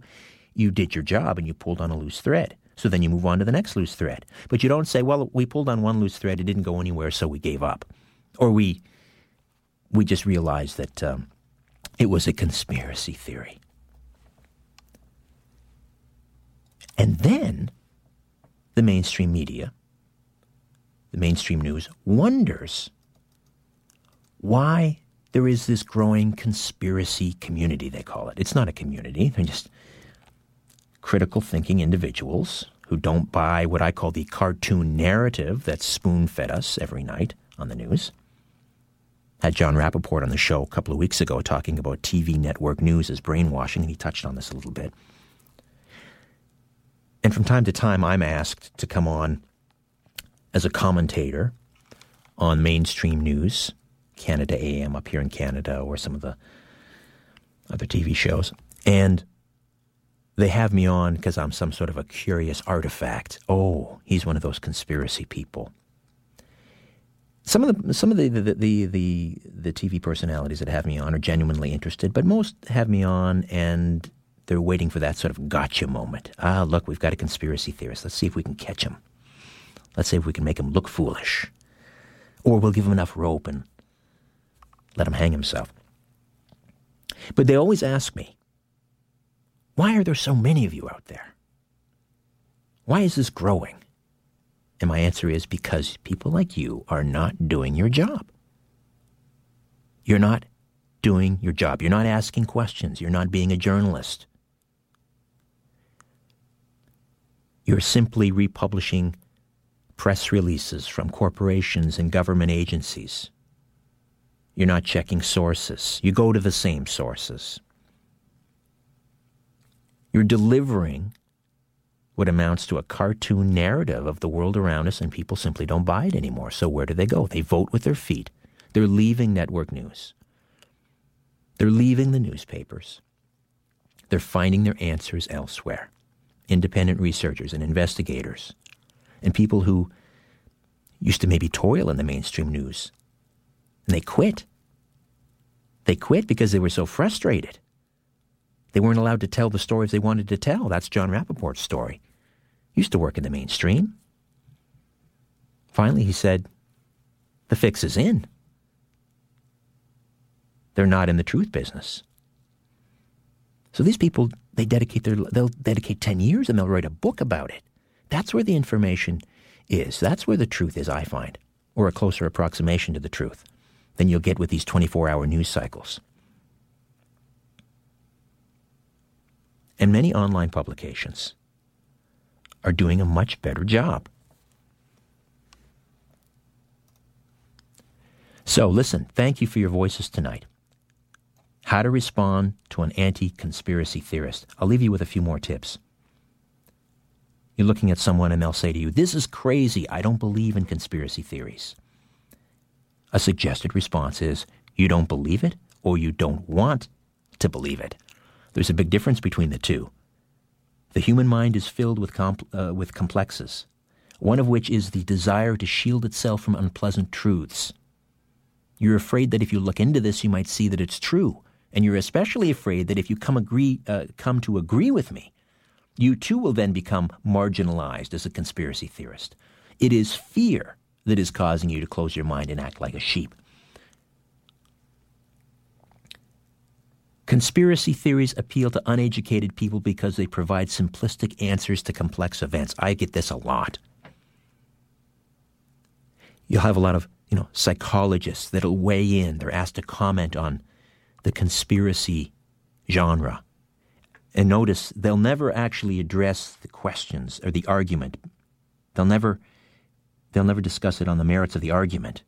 you did your job and you pulled on a loose thread. So then you move on to the next loose thread. But you don't say, well, we pulled on one loose thread, it didn't go anywhere, so we gave up. Or we we just realized that um, it was a conspiracy theory. And then the mainstream media, the mainstream news, wonders why there is this growing conspiracy community, they call it. It's not a community, they're just critical thinking individuals who don't buy what I call the cartoon narrative that's spoon fed us every night on the news. Had Jon Rappoport on the show a couple of weeks ago talking about TV network news as brainwashing, and he touched on this a little bit. And from time to time, I'm asked to come on as a commentator on mainstream news, Canada AM up here in Canada, or some of the other TV shows. And they have me on because I'm some sort of a curious artifact. Oh, he's one of those conspiracy people. Some of the some of the the, the the the TV personalities that have me on are genuinely interested, but most have me on and they're waiting for that sort of gotcha moment. Ah, look, we've got a conspiracy theorist. Let's see if we can catch him. Let's see if we can make him look foolish. Or we'll give him enough rope and let him hang himself. But they always ask me, why are there so many of you out there? Why is this growing? And my answer is because people like you are not doing your job. You're not doing your job. You're not asking questions. You're not being a journalist. You're simply republishing press releases from corporations and government agencies. You're not checking sources. You go to the same sources. You're delivering what amounts to a cartoon narrative of the world around us, and people simply don't buy it anymore. So, where do they go? They vote with their feet. They're leaving network news. They're leaving the newspapers. They're finding their answers elsewhere. Independent researchers and investigators, and people who used to maybe toil in the mainstream news. And they quit. They quit because they were so frustrated. They weren't allowed to tell the stories they wanted to tell. That's Jon Rappoport's story. Used to work in the mainstream. Finally, he said, The fix is in. They're not in the truth business. So these people, they dedicate their, they'll dedicate 10 years and they'll write a book about it. That's where the information is. That's where the truth is, I find, or a closer approximation to the truth than you'll get with these 24 hour news cycles. And many online publications are doing a much better job. So, listen, thank you for your voices tonight. How to respond to an anti conspiracy theorist. I'll leave you with a few more tips. You're looking at someone and they'll say to you, This is crazy. I don't believe in conspiracy theories. A suggested response is, You don't believe it or you don't want to believe it. There's a big difference between the two. The human mind is filled with, comp- uh, with complexes, one of which is the desire to shield itself from unpleasant truths. You're afraid that if you look into this, you might see that it's true, and you're especially afraid that if you come, agree, uh, come to agree with me, you too will then become marginalized as a conspiracy theorist. It is fear that is causing you to close your mind and act like a sheep. Conspiracy theories appeal to uneducated people because they provide simplistic answers to complex events. I get this a lot. You'll have a lot of, you know, psychologists that'll weigh in. They're asked to comment on the conspiracy genre. And notice they'll never actually address the questions or the argument. They'll never they'll never discuss it on the merits of the argument.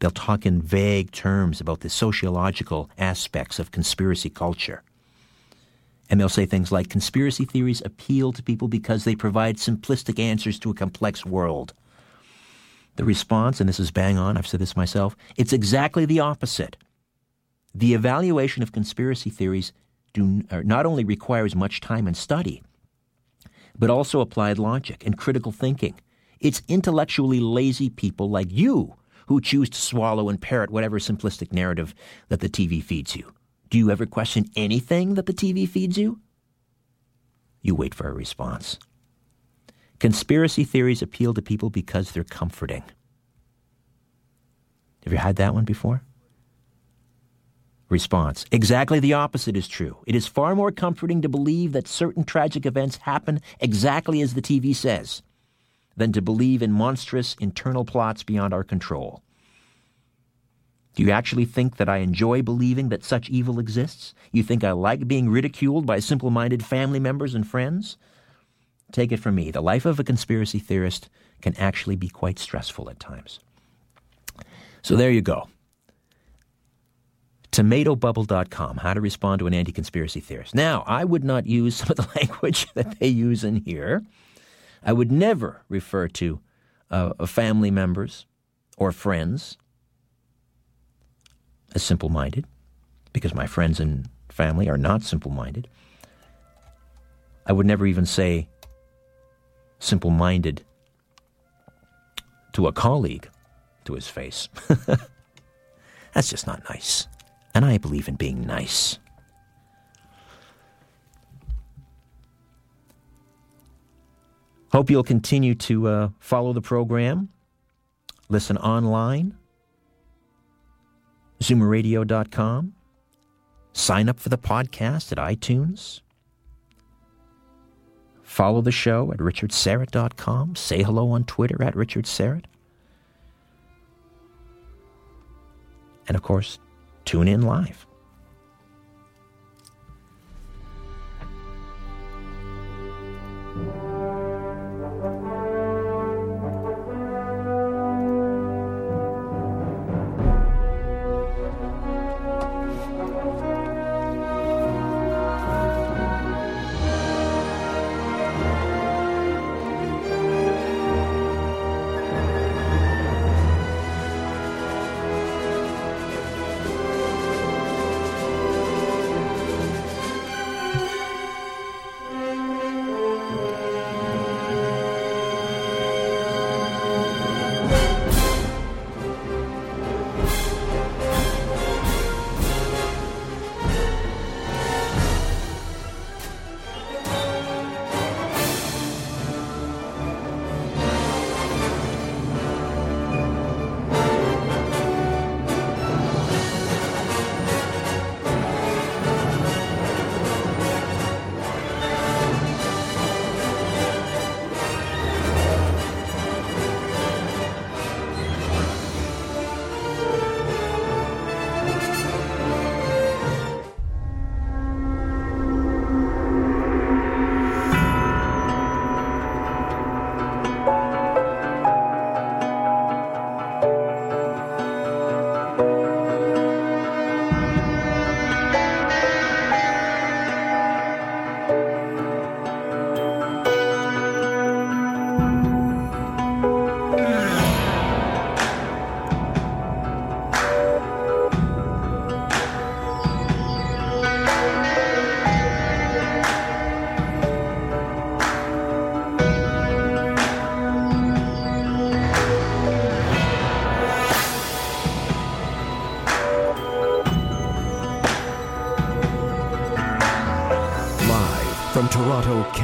They'll talk in vague terms about the sociological aspects of conspiracy culture. And they'll say things like conspiracy theories appeal to people because they provide simplistic answers to a complex world. The response, and this is bang on, I've said this myself, it's exactly the opposite. The evaluation of conspiracy theories do, uh, not only requires much time and study, but also applied logic and critical thinking. It's intellectually lazy people like you who choose to swallow and parrot whatever simplistic narrative that the TV feeds you. Do you ever question anything that the TV feeds you? You wait for a response. Conspiracy theories appeal to people because they're comforting. Have you had that one before? Response Exactly the opposite is true. It is far more comforting to believe that certain tragic events happen exactly as the TV says than to believe in monstrous internal plots beyond our control. Do you actually think that I enjoy believing that such evil exists? You think I like being ridiculed by simple minded family members and friends? Take it from me, the life of a conspiracy theorist can actually be quite stressful at times. So there you go. TomatoBubble.com, how to respond to an anti conspiracy theorist. Now, I would not use some of the [laughs] language that they use in here. I would never refer to uh, family members or friends as simple minded, because my friends and family are not simple minded. I would never even say simple minded to a colleague to his face. [laughs] That's just not nice. And I believe in being nice. Hope you'll continue to uh, follow the program, listen online, zoomerradio.com, sign up for the podcast at iTunes, follow the show at richardsyrett.com, say hello on Twitter at richardsyrett. And of course, tune in live.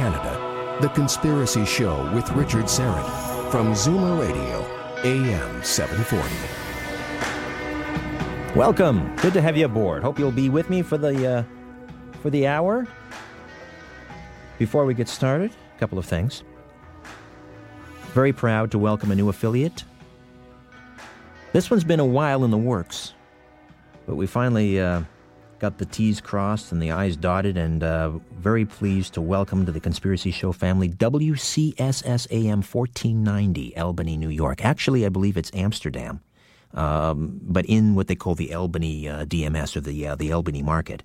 The Conspiracy Show with Richard Syrett from Zoomer Radio, AM 740. Welcome. Good to have you aboard. Hope you'll be with me for the uh, for the hour. Before we get started, a couple of things. Very proud to welcome a new affiliate. This one's been a while in the works, but we finally uh, got the T's crossed and the I's dotted, and uh, very pleased to welcome to the Conspiracy Show family WCSS AM 1490, Albany, New York. Actually, I believe it's Amsterdam, um, but in what they call the Albany uh, DMS or the, uh, the Albany market.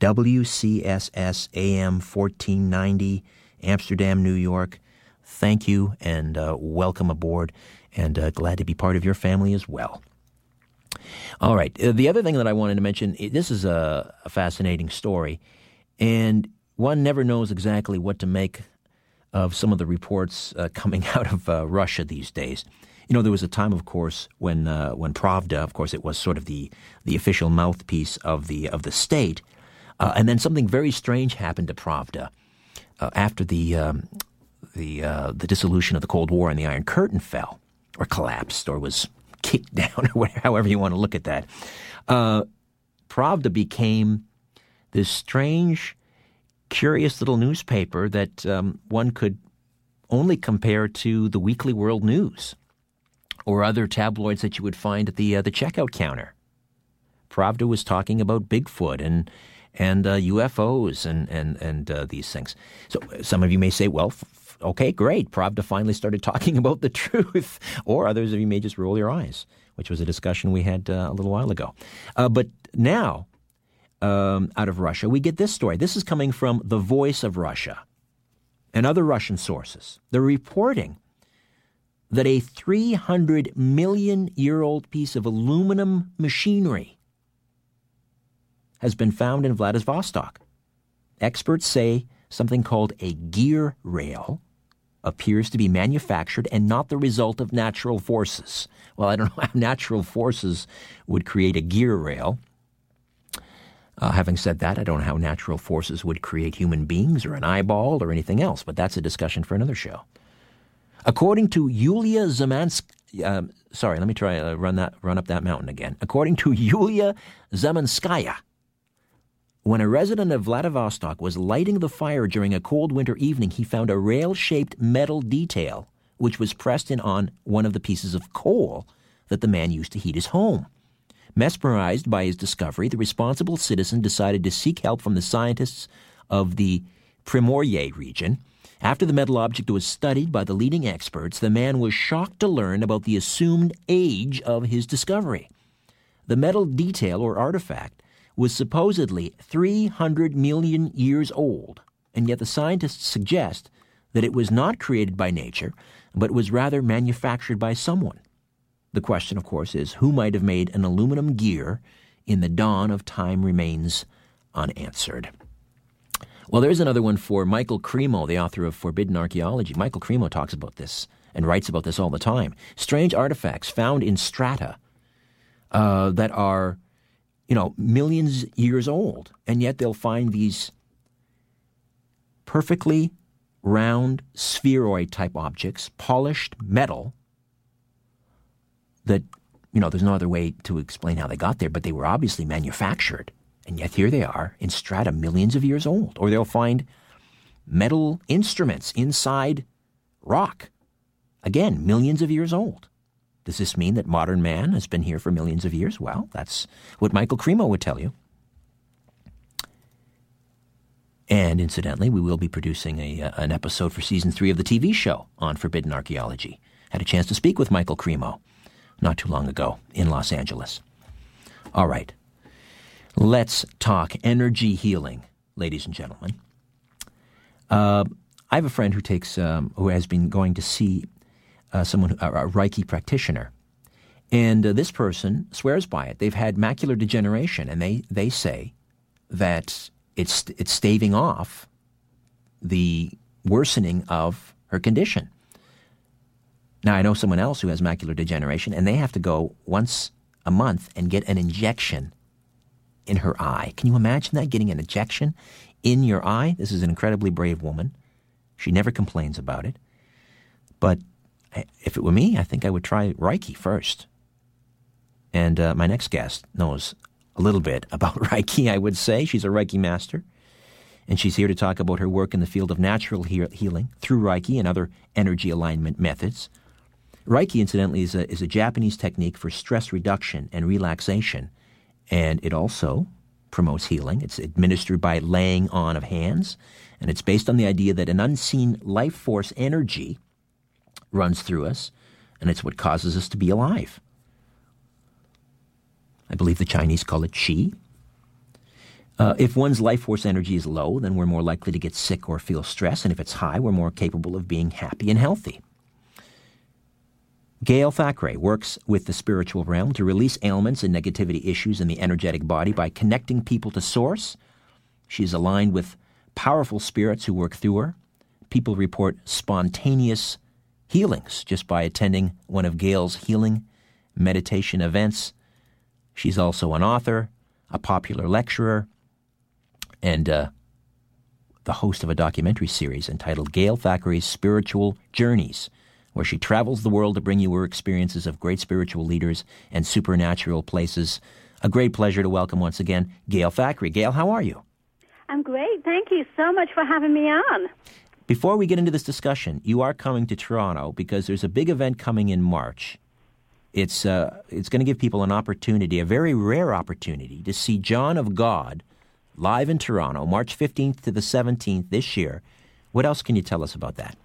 WCSS AM 1490, Amsterdam, New York. Thank you and uh, welcome aboard, and uh, glad to be part of your family as well. All right. Uh, the other thing that I wanted to mention this is a, a fascinating story, and one never knows exactly what to make of some of the reports uh, [laughs] coming out of uh, Russia these days. You know, there was a time, of course, when uh, when Pravda, of course, it was sort of the the official mouthpiece of the of the state, uh, and then something very strange happened to Pravda uh, after the um, the the dissolution of the Cold War and the Iron Curtain fell, or collapsed, or was kicked [laughs] down, or whatever, however you want to look at that. Uh, Pravda became this strange, curious little newspaper that um, one could only compare to the Weekly World News or other tabloids that you would find at the uh, the checkout counter. Pravda was talking about Bigfoot and and uh, UFOs and and and uh, these things. So some of you may say, well. F- okay, great. Pravda finally started talking [laughs] about the truth. Or others of you may just roll your eyes, which was a discussion we had uh, a little while ago. Uh, but now, um, out of Russia, we get this story. This is coming from the Voice of Russia and other Russian sources. They're reporting that a 300 million year old piece of aluminum machinery has been found in Vladivostok. Experts say something called a gear rail appears to be manufactured and not the result of natural forces. Well, I don't know [laughs] how natural forces would create a gear rail. Uh, having said that, I don't know how natural forces would create human beings or an eyeball or anything else, but that's a discussion for another show. According to Yulia Zemansk, uh, sorry, let me try uh, run that run up that mountain again. According to Yulia Zemanskaya, when a resident of Vladivostok was lighting the fire during a cold winter evening, he found a rail-shaped metal detail which was pressed in on one of the pieces of coal that the man used to heat his home. Mesmerized by his discovery, the responsible citizen decided to seek help from the scientists of the Primorye region. After the metal object was studied by the leading experts, the man was shocked to learn about the assumed age of his discovery. The metal detail or artifact was supposedly 300 million years old, and yet the scientists suggest that it was not created by nature, but was rather manufactured by someone. The question, of course, is who might have made an aluminum gear in the dawn of time remains unanswered. Well, there's another one for Michael Cremo, the author of Forbidden Archaeology. Michael Cremo talks about this and writes about this all the time. Strange artifacts found in strata uh, that are, you know, millions years old, and yet they'll find these perfectly round spheroid type objects, polished metal that, you know, there's no other way to explain how they got there, but they were obviously manufactured. And yet here they are in strata millions of years old. Or they'll find metal instruments inside rock. Again, millions of years old. Does this mean that modern man has been here for millions of years? Well, that's what Michael Cremo would tell you. And incidentally, we will be producing a, uh, an episode for season three of the TV show on Forbidden Archaeology. Had a chance to speak with Michael Cremo not too long ago in Los Angeles. All right, let's talk energy healing, ladies and gentlemen. Uh, I have a friend who takes um, who has been going to see uh, someone a, a Reiki practitioner, and uh, this person swears by it. They've had macular degeneration, and they they say that it's it's staving off the worsening of her condition. Now, I know someone else who has macular degeneration, and they have to go once a month and get an injection in her eye. Can you imagine that? Getting an injection in your eye? This is an incredibly brave woman. She never complains about it. But if it were me, I think I would try Reiki first. And uh, my next guest knows a little bit [laughs] about Reiki, I would say. She's a Reiki master. And she's here to talk about her work in the field of natural he- healing through Reiki and other energy alignment methods. Reiki, incidentally, is a, is a Japanese technique for stress reduction and relaxation, and it also promotes healing. It's administered by laying on of hands, and it's based on the idea that an unseen life force energy runs through us, and it's what causes us to be alive. I believe the Chinese call it qi. Uh, if one's life force energy is low, then we're more likely to get sick or feel stress, and if it's high, we're more capable of being happy and healthy. Gail Thackray works with the spiritual realm to release ailments and negativity issues in the energetic body by connecting people to Source. She is aligned with powerful spirits who work through her. People report spontaneous healings just by attending one of Gail's healing meditation events. She's also an author, a popular lecturer, and uh, the host of a documentary series entitled Gail Thackray's Spiritual Journeys, where she travels the world to bring you her experiences of great spiritual leaders and supernatural places. A great pleasure to welcome once again Gail Thackray. Gail, how are you? I'm great. Thank you so much for having me on. Before we get into this discussion, you are coming to Toronto because there's a big event coming in March. It's, uh, it's going to give people an opportunity, a very rare opportunity, to see John of God live in Toronto, March 15th to the 17th this year. What else can you tell us about that?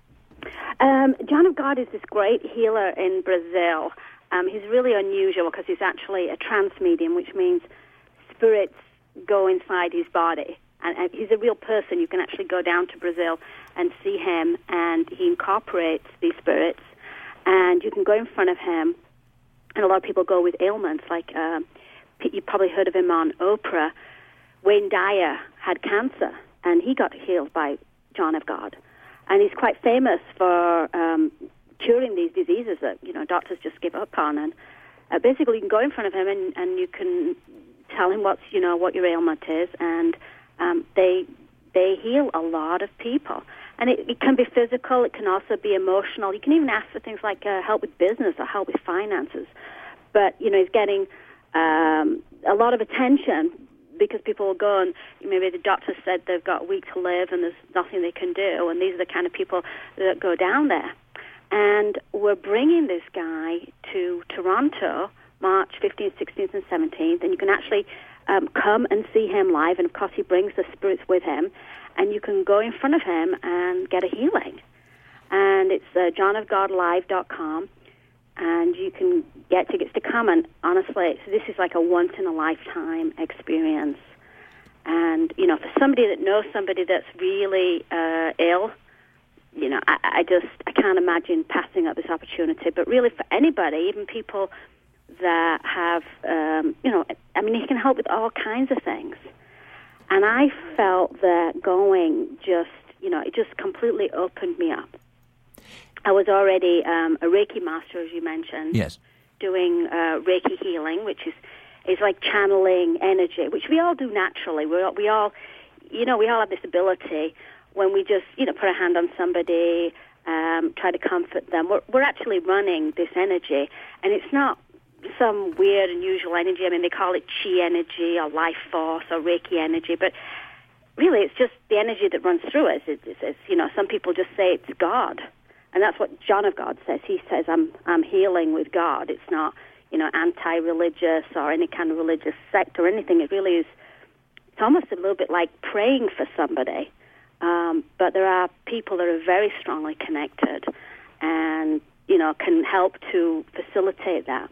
Um, John of God is this great healer in Brazil. Um, he's really unusual because he's actually a trance medium, which means spirits go inside his body. And, and he's a real person. You can actually go down to Brazil and see him, and he incorporates these spirits. And you can go in front of him, and a lot of people go with ailments. Like uh, you probably heard of him on Oprah. Wayne Dyer had cancer, and he got healed by John of God. And he's quite famous for um, curing these diseases that you know doctors just give up on. And uh, basically, you can go in front of him and, and you can tell him what's you know what your ailment is, and um, they they heal a lot of people. And it, it can be physical. It can also be emotional. You can even ask for things like uh, help with business or help with finances. But you know, he's getting um, a lot of attention because people will go and maybe the doctor said they've got a week to live and there's nothing they can do, and these are the kind of people that go down there. And we're bringing this guy to Toronto March 15th, 16th, and 17th, and you can actually um, come and see him live. And of course, he brings the spirits with him, and you can go in front of him and get a healing. And it's uh, johnofgodlive.com, and you can get tickets to come. And honestly, this is like a once in a lifetime experience. And you know, for somebody that knows somebody that's really uh, ill, you know, I, I just I can't imagine passing up this opportunity. But really, for anybody, even people that have, um, you know, I mean, he can help with all kinds of things. And I felt that going just, you know, it just completely opened me up. I was already um, a Reiki master, as you mentioned. Yes. Doing uh, Reiki healing, which is is like channeling energy, which we all do naturally. We all, we all, you know, we all have this ability when we just, you know, put a hand on somebody, um, try to comfort them. We're, we're actually running this energy, and it's not some weird, unusual energy. I mean, they call it chi energy or life force or Reiki energy, but really, it's just the energy that runs through us. It's, it's, you know, some people just say it's God, and that's what John of God says. He says, "I'm I'm healing with God." It's not, you know, anti-religious or any kind of religious sect or anything. It really is. It's almost a little bit like praying for somebody. Um, but there are people that are very strongly connected, and you know, can help to facilitate that.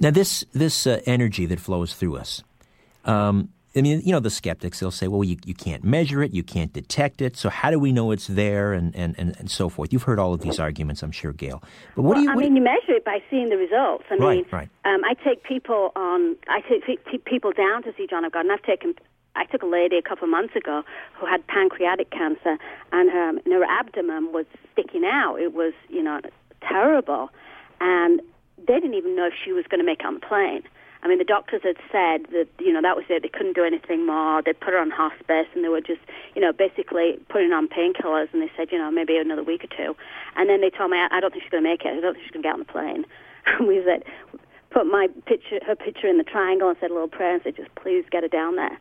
Now, this this uh, energy that flows through us. Um, I mean, you know, the skeptics, they'll say, well, you, you can't measure it, you can't detect it, so how do we know it's there, and, and, and, and so forth? You've heard all of these arguments, I'm sure, Gail. But what well, do you. I mean, you, you measure it by seeing the results. I right, mean, right. Um, I take people on, I take people down to see John of God, and I've taken I took a lady a couple of months ago who had pancreatic cancer, and her, and her abdomen was sticking out. It was, you know, terrible. And they didn't even know if she was going to make it on the plane. I mean, the doctors had said that, you know, that was it. They couldn't do anything more. They put her on hospice and they were just, you know, basically putting on painkillers and they said, you know, maybe another week or two. And then they told me, I don't think she's going to make it. I don't think she's going to get on the plane. [laughs] And we said, put my picture, her picture in the triangle and said a little prayer and said, just please get her down there.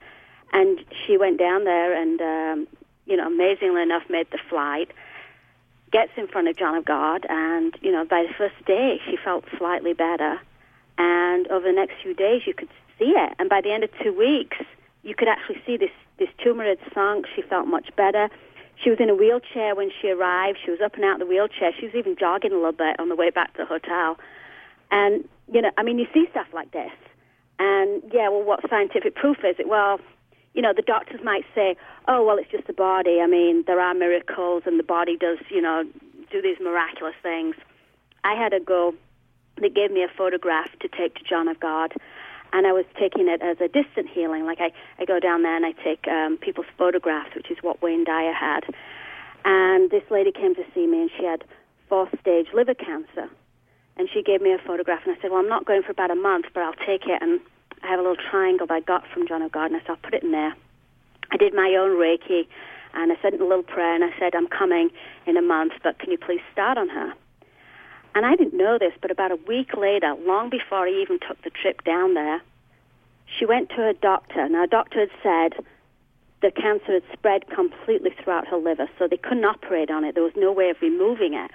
And she went down there and, um, you know, amazingly enough made the flight gets in front of John of God, and you know, by the first day, she felt slightly better, and over the next few days, you could see it, and by the end of two weeks, you could actually see this this tumor had sunk. She felt much better. She was in a wheelchair when she arrived. She was up and out of the wheelchair. She was even jogging a little bit on the way back to the hotel. And, you know, I mean, you see stuff like this. And, yeah, well, what scientific proof is it? Well, you know, the doctors might say, oh, well, it's just the body. I mean, there are miracles and the body does, you know, do these miraculous things. I had a go. They gave me a photograph to take to John of God, and I was taking it as a distant healing. Like I, I go down there and I take um, people's photographs, which is what Wayne Dyer had. And this lady came to see me, and she had fourth stage liver cancer. And she gave me a photograph, and I said, Well, I'm not going for about a month, but I'll take it. And I have a little triangle that I got from John God, and I put it in there. I did my own Reiki, and I sent a little prayer, and I said, I'm coming in a month, but can you please start on her? And I didn't know this, but about a week later, long before I even took the trip down there, she went to her doctor. Now, a doctor had said the cancer had spread completely throughout her liver, so they couldn't operate on it. There was no way of removing it.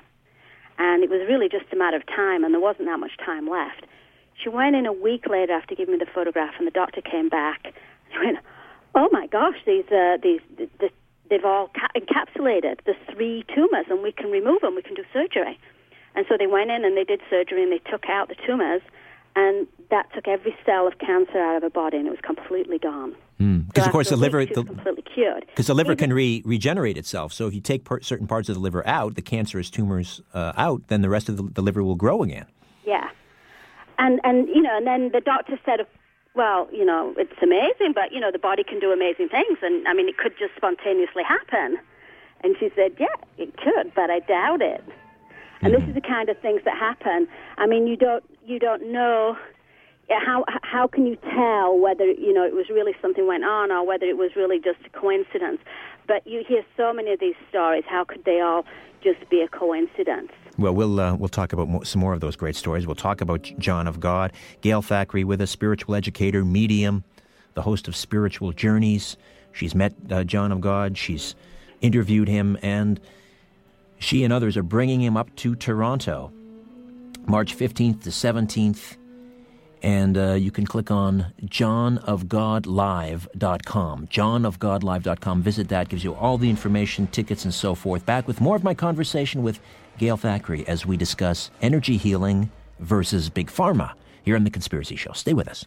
And it was really just a matter of time, and there wasn't that much time left. She went in a week later after giving me the photograph, and the doctor came back. And went, "Oh my gosh, these uh, these the, they've all ca- encapsulated the three tumors, and we can remove them. We can do surgery." And so they went in and they did surgery, and they took out the tumors, and that took every cell of cancer out of her body, and it was completely gone. Because So of course the liver, she the, completely cured. because the liver Even- can re- regenerate itself. So if you take per- certain parts of the liver out, the cancerous tumors uh, out, then the rest of the, the liver will grow again. And and you know, and then the doctor said, well, you know, it's amazing, but you know, the body can do amazing things, and I mean, it could just spontaneously happen. And she said, yeah, it could, but I doubt it. And this mm-hmm. is the kind of things that happen. I mean, you don't you don't know how how can you tell whether you know it was really something went on or whether it was really just a coincidence? But you hear so many of these stories. How could they all just be a coincidence? Well, we'll uh, we'll talk about some more of those great stories. We'll talk about John of God, Gail Thackray with us, spiritual educator, medium, the host of Spiritual Journeys. She's met uh, John of God. She's interviewed him, and she and others are bringing him up to Toronto, March fifteenth to seventeenth. And uh, you can click on johnofgodlive.com. Johnofgodlive.com. Visit that, gives you all the information, tickets, and so forth. Back with more of my conversation with Gail Thackray as we discuss energy healing versus big pharma here on The Conspiracy Show. Stay with us.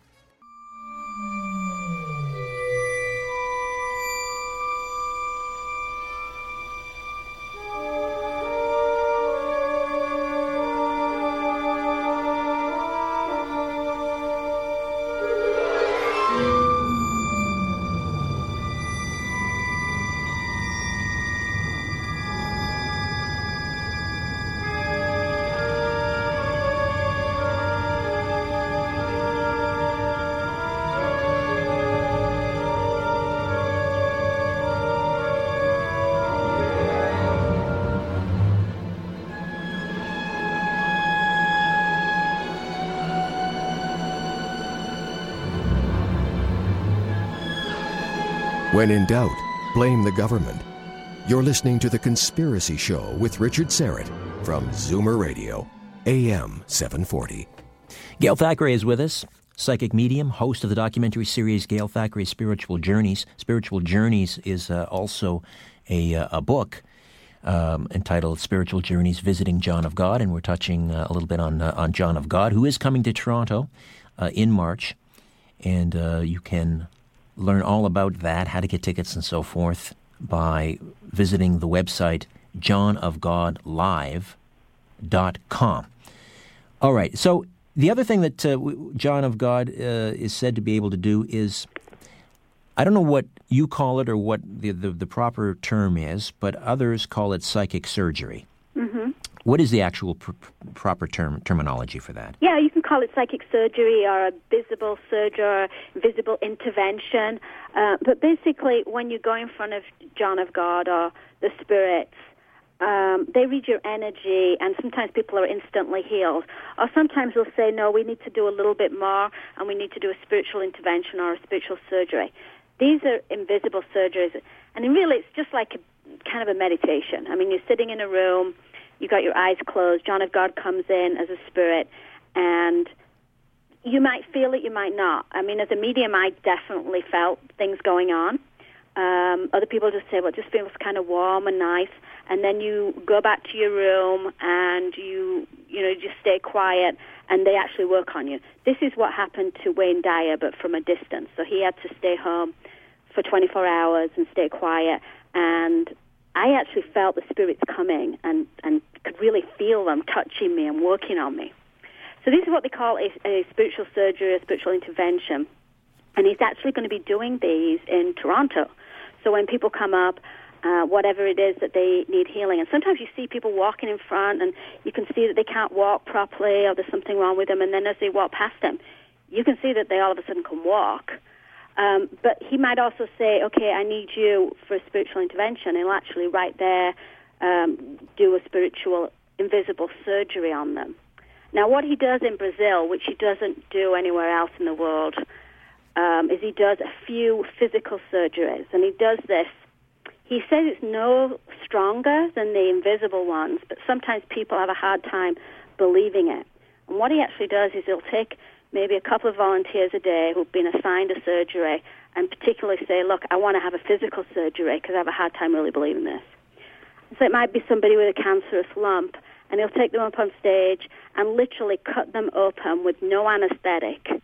When in doubt, blame the government. You're listening to The Conspiracy Show with Richard Syrett from Zoomer Radio, AM 740. Gail Thackray is with us, psychic medium, host of the documentary series Gail Thackray Spiritual Journeys. Spiritual Journeys is uh, also a, uh, a book um, entitled Spiritual Journeys Visiting John of God, and we're touching uh, a little bit on, uh, on John of God, who is coming to Toronto uh, in March. And uh, you can learn all about that, how to get tickets and so forth, by visiting the website johnofgodlive.com. All right. So the other thing that uh, John of God uh, is said to be able to do is, I don't know what you call it or what the, the, the proper term is, but others call it psychic surgery. hmm What is the actual pr- proper term terminology for that? Yeah, you can call it psychic surgery or a visible surgery or visible intervention. Uh, but basically, when you go in front of John of God or the spirits, um, they read your energy, and sometimes people are instantly healed. Or sometimes they'll say, no, we need to do a little bit more, and we need to do a spiritual intervention or a spiritual surgery. These are invisible surgeries, and really it's just like a, kind of a meditation. I mean, you're sitting in a room, you got your eyes closed, John of God comes in as a spirit, and you might feel it, you might not. I mean, as a medium, I definitely felt things going on. Um, other people just say, well, it just feels kind of warm and nice. And then you go back to your room and you, you know, just stay quiet and they actually work on you. This is what happened to Wayne Dyer, but from a distance. So he had to stay home for 24 hours and stay quiet. And I actually felt the spirits coming and, and could really feel them touching me and working on me. So this is what they call a, a spiritual surgery, a spiritual intervention. And he's actually going to be doing these in Toronto. So when people come up, uh, whatever it is that they need healing. And sometimes you see people walking in front, and you can see that they can't walk properly, or there's something wrong with them. And then as they walk past them, you can see that they all of a sudden can walk. Um, but he might also say, "Okay, I need you for a spiritual intervention." He'll actually right there um, do a spiritual invisible surgery on them. Now, what he does in Brazil, which he doesn't do anywhere else in the world, um, is he does a few physical surgeries, and he does this he says it's no stronger than the invisible ones, but sometimes people have a hard time believing it. And what he actually does is he'll take maybe a couple of volunteers a day who've been assigned a surgery and particularly say, look, I want to have a physical surgery because I have a hard time really believing this. So it might be somebody with a cancerous lump, and he'll take them up on stage and literally cut them open with no anesthetic,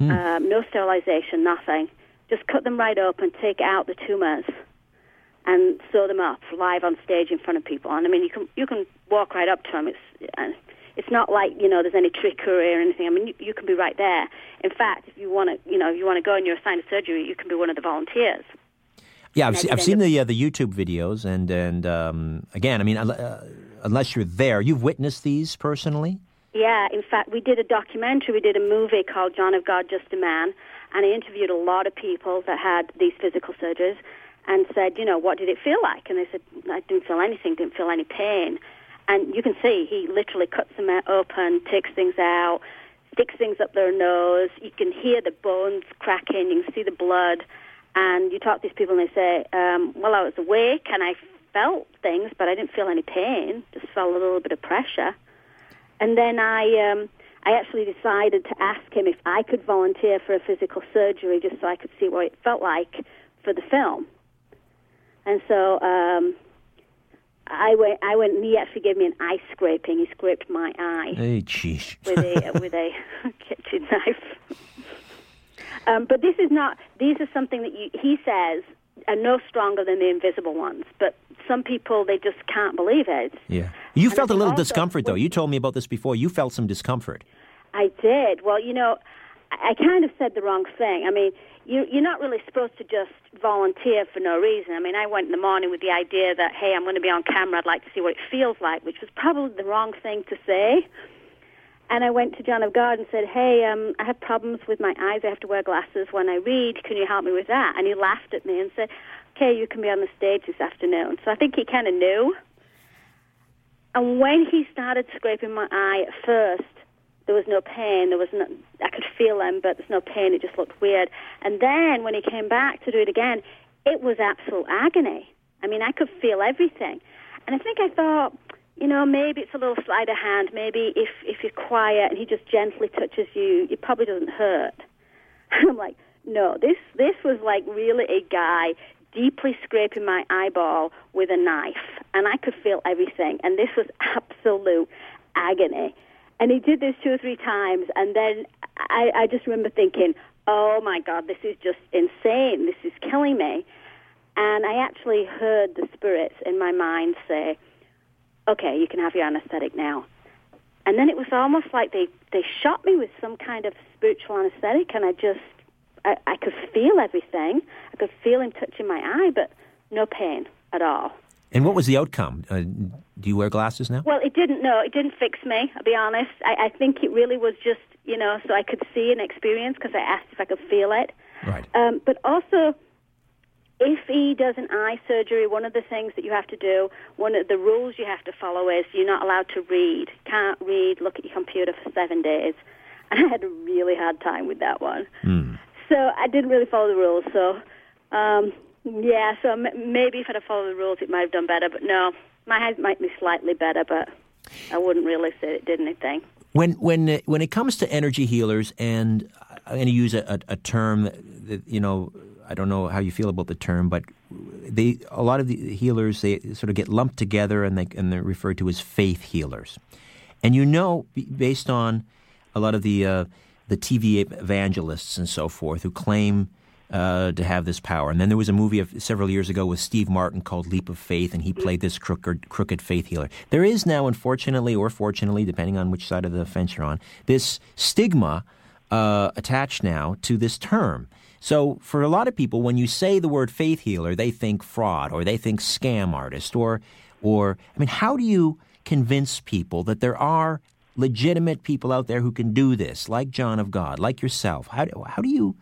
mm. um, no sterilization, nothing. Just cut them right open, take out the tumors, and sew them up live on stage in front of people. And I mean, you can you can walk right up to them. It's uh, it's not like you know there's any trickery or anything. I mean, you, you can be right there. In fact, if you want to, you know, if you want to go and you're assigned a surgery, you can be one of the volunteers. Yeah, I've, I've seen the uh, the YouTube videos, and and um, again, I mean, uh, unless you're there, you've witnessed these personally. Yeah, in fact, we did a documentary. We did a movie called John of God, Just a Man, and I interviewed a lot of people that had these physical surgeries and said, you know, what did it feel like? And they said, I didn't feel anything, didn't feel any pain. And you can see he literally cuts them open, takes things out, sticks things up their nose. You can hear the bones cracking, you can see the blood. And you talk to these people and they say, um, well, I was awake and I felt things, but I didn't feel any pain, just felt a little bit of pressure. And then I, um, I actually decided to ask him if I could volunteer for a physical surgery just so I could see what it felt like for the film. And so um, I went. I went. And he actually gave me an eye scraping. He scraped my eye. Hey, jeez. with a with a [laughs] kitchen knife. Um, but this is not. These are something that you, he says are no stronger than the invisible ones. But some people they just can't believe it. Yeah. You and felt a little also, discomfort though. You told me about this before. You felt some discomfort. I did. Well, you know, I kind of said the wrong thing. I mean, you, you're not really supposed to just volunteer for no reason. I mean, I went in the morning with the idea that, hey, I'm going to be on camera. I'd like to see what it feels like, which was probably the wrong thing to say. And I went to John of God and said, hey, um, I have problems with my eyes. I have to wear glasses when I read. Can you help me with that? And he laughed at me and said, okay, you can be on the stage this afternoon. So I think he kind of knew. And when he started scraping my eye at first, there was no pain. There was no, I could feel them, but there's no pain. It just looked weird. And then when he came back to do it again, it was absolute agony. I mean, I could feel everything. And I think I thought, you know, maybe it's a little sleight of hand. Maybe if if you're quiet and he just gently touches you, it probably doesn't hurt. [laughs] And I'm like, no, this this was like really a guy deeply scraping my eyeball with a knife, and I could feel everything. And this was [laughs] absolute agony. And he did this two or three times, and then I, I just remember thinking, oh my God, this is just insane. This is killing me. And I actually heard the spirits in my mind say, okay, you can have your anesthetic now. And then it was almost like they, they shot me with some kind of spiritual anesthetic, and I just, I, I could feel everything. I could feel him touching my eye, but no pain at all. And what was the outcome? Uh, do you wear glasses now? Well, it didn't. No, it didn't fix me. I'll be honest. I, I think it really was just you know so I could see and experience because I asked if I could feel it. Right. Um, but also, if he does an eye surgery, one of the things that you have to do, one of the rules you have to follow is you're not allowed to read. Can't read. Look at your computer for seven days. And [laughs] I had a really hard time with that one. Mm. So I didn't really follow the rules. So. Um, yeah, so m- maybe if I'd have followed the rules, it might have done better. But no, my head might be slightly better, but I wouldn't really say it did anything. When when uh, when it comes to energy healers, and I'm going to use a, a, a term that, you know, I don't know how you feel about the term, but they a lot of the healers they sort of get lumped together and they and they're referred to as faith healers. And you know, based on a lot of the uh, the TV evangelists and so forth who claim uh, to have this power. And then there was a movie of several years ago with Steve Martin called Leap of Faith, and he played this crooked, crooked faith healer. There is now, unfortunately or fortunately, depending on which side of the fence you're on, this stigma uh, attached now to this term. So, for a lot of people, when you say the word faith healer, they think fraud or they think scam artist or, or I mean, how do you convince people that there are legitimate people out there who can do this, like John of God, like yourself? How, how do you,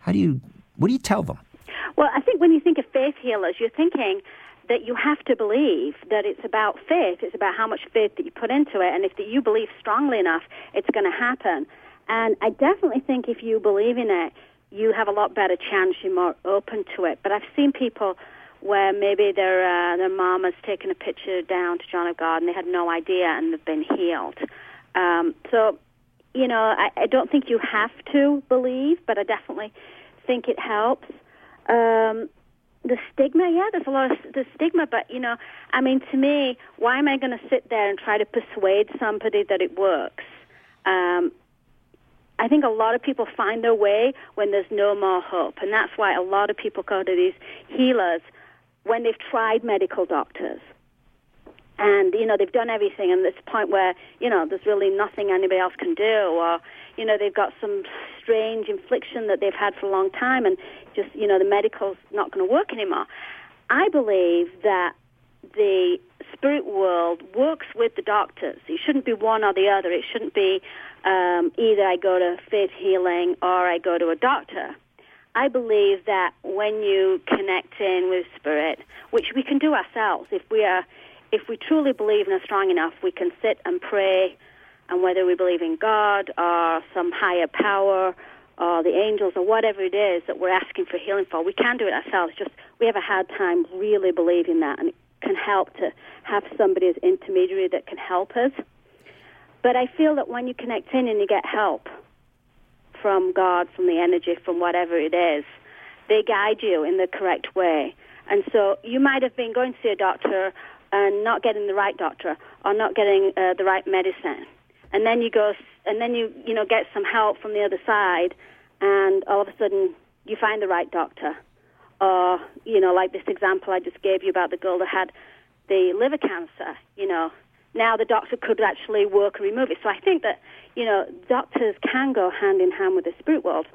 how do you, what do you tell them? Well, I think when you think of faith healers, you're thinking that you have to believe that it's about faith. It's about how much faith that you put into it, and if you believe strongly enough, it's going to happen. And I definitely think if you believe in it, you have a lot better chance. You're more open to it. But I've seen people where maybe their uh, their mom has taken a picture down to John of God and they had no idea and they've been healed. Um, so, you know, I, I don't think you have to believe, but I definitely think it helps. Um, the stigma, yeah, there's a lot of the stigma, but you know, I mean, to me, why am I going to sit there and try to persuade somebody that it works? Um, I think a lot of people find their way when there's no more hope, and that's why a lot of people go to these healers when they've tried medical doctors. And, you know, they've done everything, and this point where, you know, there's really nothing anybody else can do, or, you know, they've got some strange infliction that they've had for a long time, and just, you know, the medical's not going to work anymore. I believe that the spirit world works with the doctors. It shouldn't be one or the other. It shouldn't be um, either I go to faith healing or I go to a doctor. I believe that when you connect in with spirit, which we can do ourselves, if we are, if we truly believe and are strong enough, we can sit and pray, and whether we believe in God or some higher power or the angels or whatever it is that we're asking for healing for, we can do it ourselves. Just we have a hard time really believing that, and it can help to have somebody as intermediary that can help us. But I feel that when you connect in and you get help, from God, from the energy, from whatever it is. They guide you in the correct way. And so you might have been going to see a doctor and not getting the right doctor or not getting uh, the right medicine. And then you go, and then you, you know, get some help from the other side, and all of a sudden you find the right doctor. Or, you know, like this example I just gave you about the girl that had the liver cancer, you know, now the doctor could actually work and remove it. So I think that, you know, doctors can go hand in hand with the spirit world.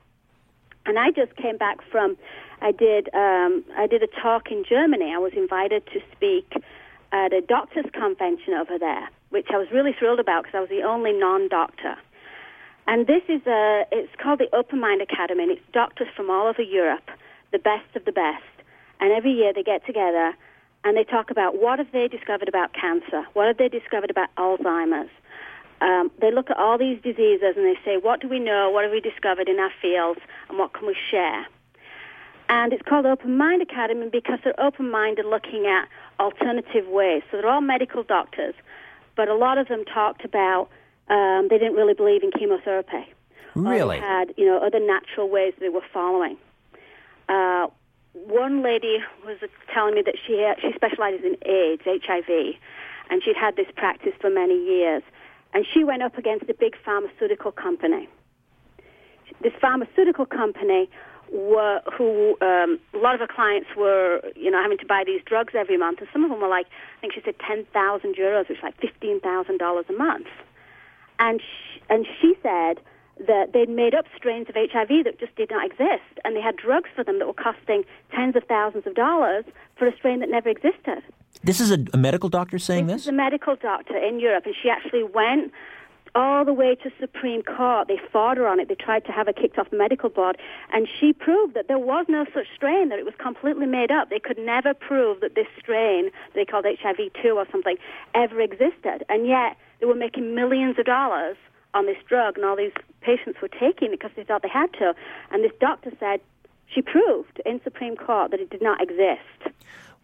And I just came back from, I did, um, I did a talk in Germany. I was invited to speak at a doctors' convention over there, which I was really thrilled about because I was the only non-doctor. And this is a, it's called the Open Mind Academy, and it's doctors from all over Europe, the best of the best. And every year they get together and they talk about what have they discovered about cancer, what have they discovered about Alzheimer's. Um, they look at all these diseases and they say, what do we know, what have we discovered in our fields, and what can we share? And it's called Open Mind Academy because they're open-minded looking at alternative ways. So they're all medical doctors, but a lot of them talked about um, they didn't really believe in chemotherapy. Really? Had, you know, other natural ways they were following. Uh, one lady was telling me that she she specializes in AIDS, HIV, and she'd had this practice for many years. And she went up against a big pharmaceutical company. This pharmaceutical company were who um, a lot of her clients were, you know, having to buy these drugs every month, and some of them were like, I think she said ten thousand euros, which is like fifteen thousand dollars a month. And she, and she said that they'd made up strains of HIV that just did not exist, and they had drugs for them that were costing tens of thousands of dollars for a strain that never existed. This is a, a medical doctor saying this? This is a medical doctor in Europe, and she actually went all the way to Supreme Court. They fought her on it. They tried to have her kicked off the medical board, and she proved that there was no such strain, that it was completely made up. They could never prove that this strain, they called HIV2 or something, ever existed, and yet they were making millions of dollars on this drug, and all these patients were taking it because they thought they had to. And this doctor said she proved in Supreme Court that it did not exist.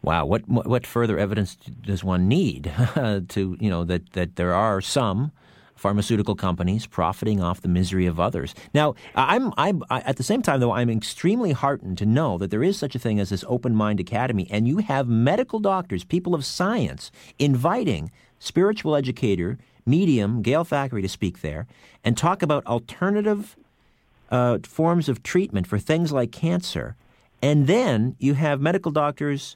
Wow, what what further evidence does one need [laughs] to you know that that there are some pharmaceutical companies profiting off the misery of others. Now, I'm, I'm I, at the same time, though, I'm extremely heartened to know that there is such a thing as this Open Mind Academy, and you have medical doctors, people of science, inviting spiritual educator medium Gail Thackray to speak there and talk about alternative uh, forms of treatment for things like cancer. And then you have medical doctors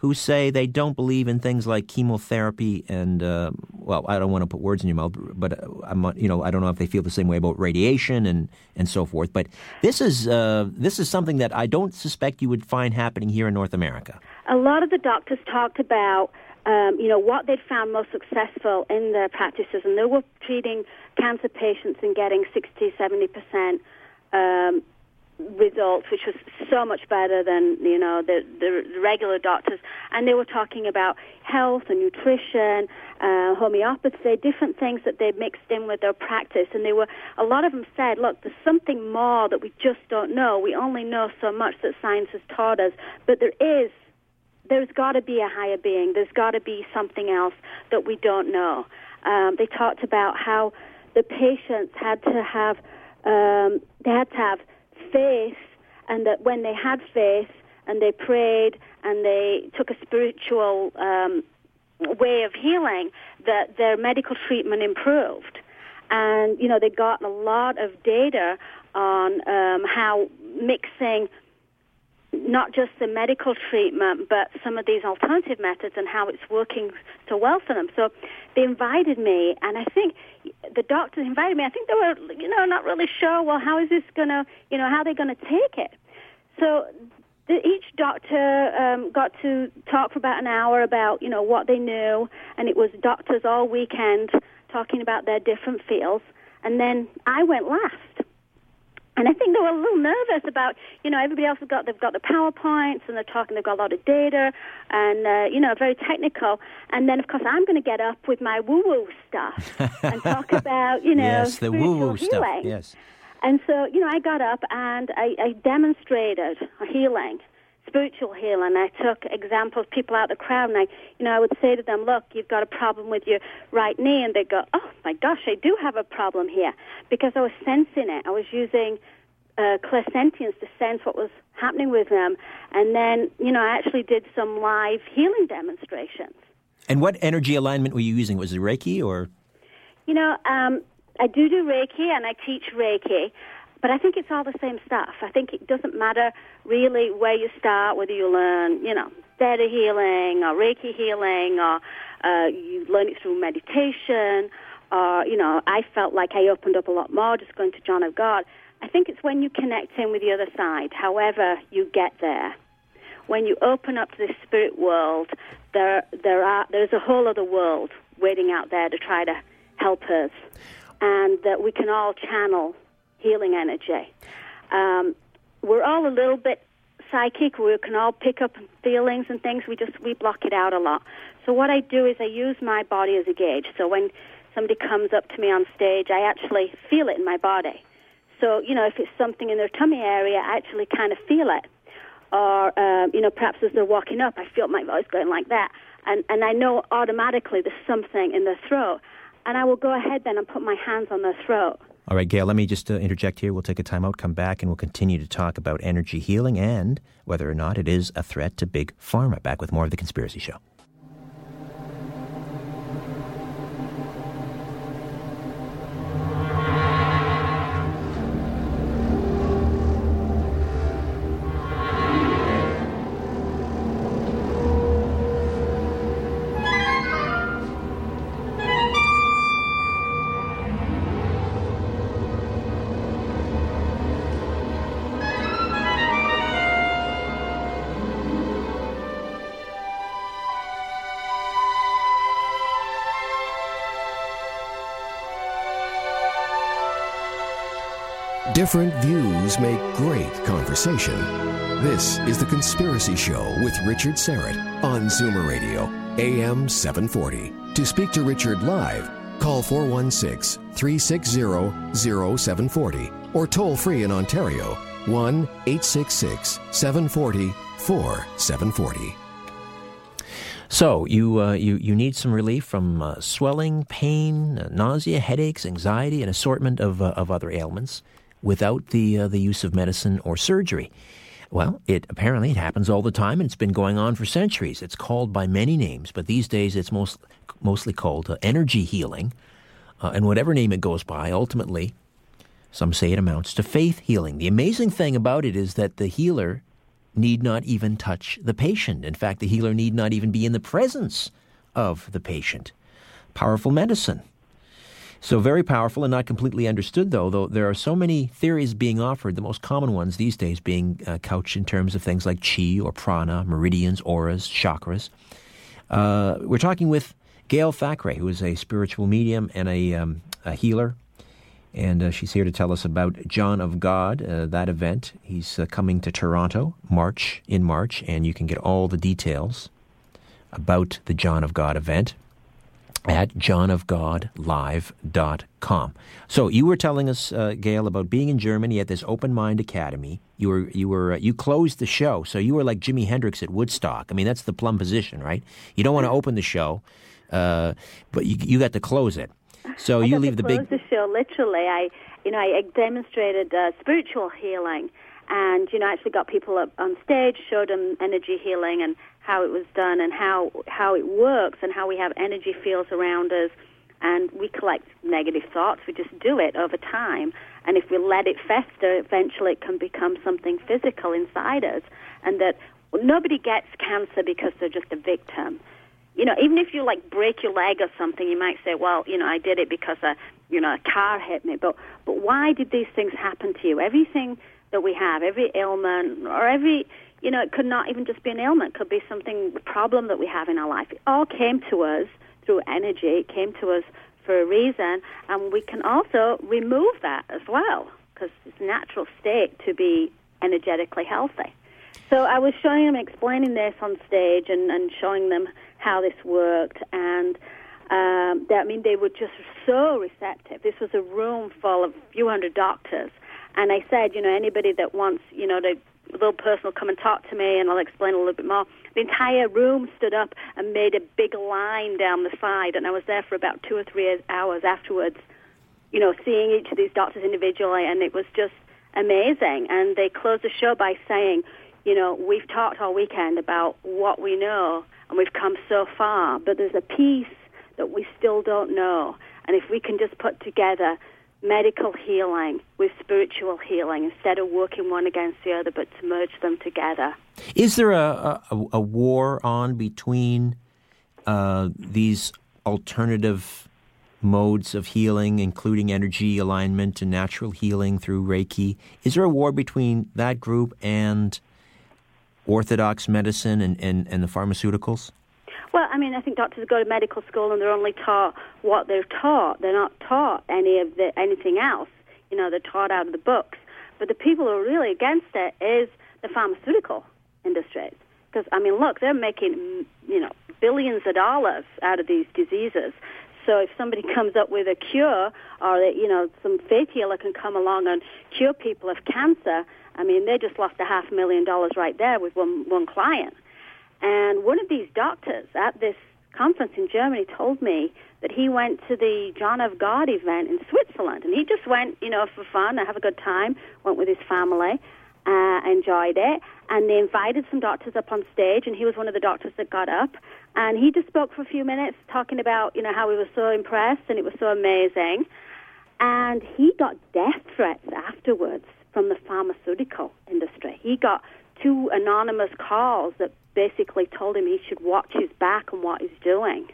who say they don't believe in things like chemotherapy and uh, well, I don't want to put words in your mouth, but uh, I'm, uh, you know, I don't know if they feel the same way about radiation and, and so forth. But this is uh, this is something that I don't suspect you would find happening here in North America. A lot of the doctors talked about, um, you know, what they'd found most successful in their practices, and they were treating cancer patients and getting 60, 70 percent. Um, results, which was so much better than you know the, the regular doctors. And they were talking about health and nutrition, uh, homeopathy, different things that they mixed in with their practice. And they were a lot of them said, look, there's something more that we just don't know. We only know so much that science has taught us, but there is. There's got to be a higher being. There's got to be something else that we don't know. Um, they talked about how the patients had to have um, they had to have faith, and that when they had faith and they prayed and they took a spiritual um, way of healing, that their medical treatment improved. And, you know, they got a lot of data on um, how mixing not just the medical treatment, but some of these alternative methods and how it's working so well for them. So they invited me, and I think the doctors invited me. I think they were, you know, not really sure. Well, how is this going to, you know, how are they going to take it? So the, each doctor um, got to talk for about an hour about, you know, what they knew, and it was doctors all weekend talking about their different fields. And then I went last. And I think they were a little nervous about, you know, everybody else has got, they've got the PowerPoints and they're talking, they've got a lot of data and, uh, you know, very technical. And then, of course, I'm going to get up with my woo-woo stuff [laughs] and talk about, you know, yes, the woo-woo healing. stuff, yes. And so, you know, I got up and I, I demonstrated healing, spiritual healing. I took examples, people out of the crowd, and I, you know, I would say to them, "Look, you've got a problem with your right knee," and they'd go, "Oh my gosh, I do have a problem here," because I was sensing it. I was using uh, clairsentience to sense what was happening with them, and then, you know, I actually did some live healing demonstrations. And what energy alignment were you using? Was it Reiki or? You know, um, I do do Reiki and I teach Reiki, but I think it's all the same stuff. I think it doesn't matter really where you start, whether you learn, you know, theta healing or Reiki healing or uh, you learn it through meditation or, you know, I felt like I opened up a lot more just going to John of God. I think it's when you connect in with the other side, however you get there. When you open up to the spirit world, there, there are, there's a whole other world waiting out there to try to help us and that we can all channel healing energy. Um, we're all a little bit psychic. We can all pick up feelings and things. We just we block it out a lot. So what I do is I use my body as a gauge. So when somebody comes up to me on stage, I actually feel it in my body. So you know, if it's something in their tummy area, I actually kind of feel it. Or um, you know, perhaps as they're walking up, I feel my voice going like that, and and I know automatically there's something in their throat and I will go ahead then and put my hands on their throat. All right, Gail, let me just uh, interject here. We'll take a timeout, come back, and we'll continue to talk about energy healing and whether or not it is a threat to big pharma. Back with more of The Conspiracy Show. Different views make great conversation. This is The Conspiracy Show with Richard Syrett on Zoomer Radio, AM 740. To speak to Richard live, call 416 360 0740 or toll free in Ontario 1 866 740 4740. So you uh, you you need some relief from uh, swelling, pain, uh, nausea, headaches, anxiety, an assortment of uh, of other ailments without the uh, the use of medicine or surgery. Well, it apparently it happens all the time, and it's been going on for centuries. It's called by many names, but these days it's most mostly called uh, energy healing, uh, and whatever name it goes by, ultimately, some say it amounts to faith healing. The amazing thing about it is that the healer need not even touch the patient. In fact, the healer need not even be in the presence of the patient. powerful medicine. So very powerful and not completely understood, though. Though there are so many theories being offered, the most common ones these days being uh, couched in terms of things like chi or prana, meridians, auras, chakras. Uh, we're talking with Gail Thackray, who is a spiritual medium and a, um, a healer, and uh, she's here to tell us about John of God, uh, that event. He's uh, coming to Toronto, March in March, and you can get all the details about the John of God event at johnofgodlive.com. So you were telling us, uh, Gail, about being in Germany at this Open Mind Academy. You were you were uh, you closed the show, so you were like Jimi Hendrix at Woodstock. I mean, that's the plum position, right? You don't want to open the show, uh, but you you got to close it. So I you leave the close big. the show literally. I, you know, I demonstrated uh, spiritual healing, and you know, actually got people up on stage, showed them energy healing and how it was done, and how how it works, and how we have energy fields around us, and we collect negative thoughts. We just do it over time, and if we let it fester, eventually it can become something physical inside us, and that nobody gets cancer because they're just a victim you know, even if you like break your leg or something, you might say, well, you know, I did it because a, you know, a car hit me. But, but why did these things happen to you? Everything that we have, every ailment or every, you know, it could not even just be an ailment. It could be something, a problem that we have in our life. It all came to us through energy. It came to us for a reason. And we can also remove that as well because it's natural state to be energetically healthy. So I was showing them, explaining this on stage, and, and showing them how this worked, and um, they, I mean they were just so receptive. This was a room full of a few hundred doctors, and I said, you know, anybody that wants, you know, to a little person will come and talk to me, and I'll explain a little bit more. The entire room stood up and made a big line down the side, and I was there for about two or three hours afterwards, you know, seeing each of these doctors individually, and it was just amazing. And they closed the show by saying, you know, we've talked all weekend about what we know, and we've come so far, but there's a piece that we still don't know. And if we can just put together medical healing with spiritual healing instead of working one against the other, but to merge them together. Is there a, a, a war on between uh, these alternative modes of healing, including energy alignment and natural healing through Reiki? Is there a war between that group and orthodox medicine and, and, and the pharmaceuticals? Well, I mean, I think doctors go to medical school and they're only taught what they're taught. They're not taught any of the anything else. You know, they're taught out of the books. But the people who are really against it is the pharmaceutical industries. Because I mean, look, they're making you know billions of dollars out of these diseases. So if somebody [laughs] comes up with a cure, or that you know some faith healer can come along and cure people of cancer, I mean, they just lost a half million dollars right there with one one client. And one of these doctors at this conference in Germany told me that he went to the John of God event in Switzerland, and he just went, you know, for fun and have a good time. Went with his family, uh, enjoyed it, and they invited some doctors up on stage, and he was one of the doctors that got up, and he just spoke for a few minutes, talking about, you know, how he was so impressed and it was so amazing, and he got death threats afterwards from the pharmaceutical industry. He got two anonymous calls that basically told him he should watch his back and what he's doing.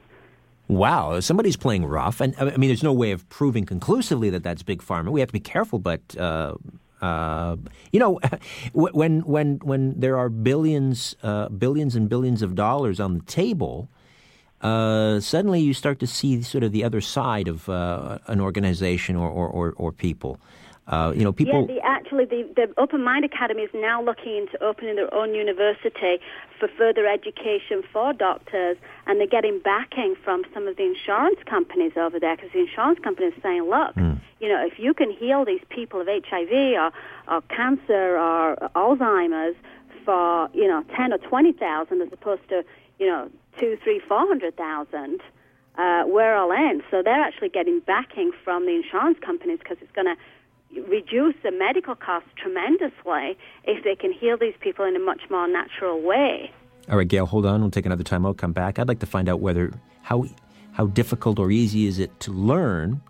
Wow, somebody's playing rough, and I mean, there's no way of proving conclusively that that's big pharma. We have to be careful, but uh, uh, you know, [laughs] when when when there are billions, uh, billions and billions of dollars on the table, uh, suddenly you start to see sort of the other side of uh, an organization or or, or, or people. Uh, you know, people. Yeah, the, actually, the, the Open Mind Academy is now looking into opening their own university for further education for doctors, and they're getting backing from some of the insurance companies over there because the insurance companies are saying, look, Mm. you know, if you can heal these people of HIV or, or cancer or Alzheimer's for, you know, 10 or 20,000 as opposed to, you know, two, three, four hundred thousand, uh, we're all in. So they're actually getting backing from the insurance companies because it's going to reduce the medical costs tremendously if they can heal these people in a much more natural way. All right, Gail, hold on. We'll take another time out. Come back. I'd like to find out whether how how difficult or easy is it to learn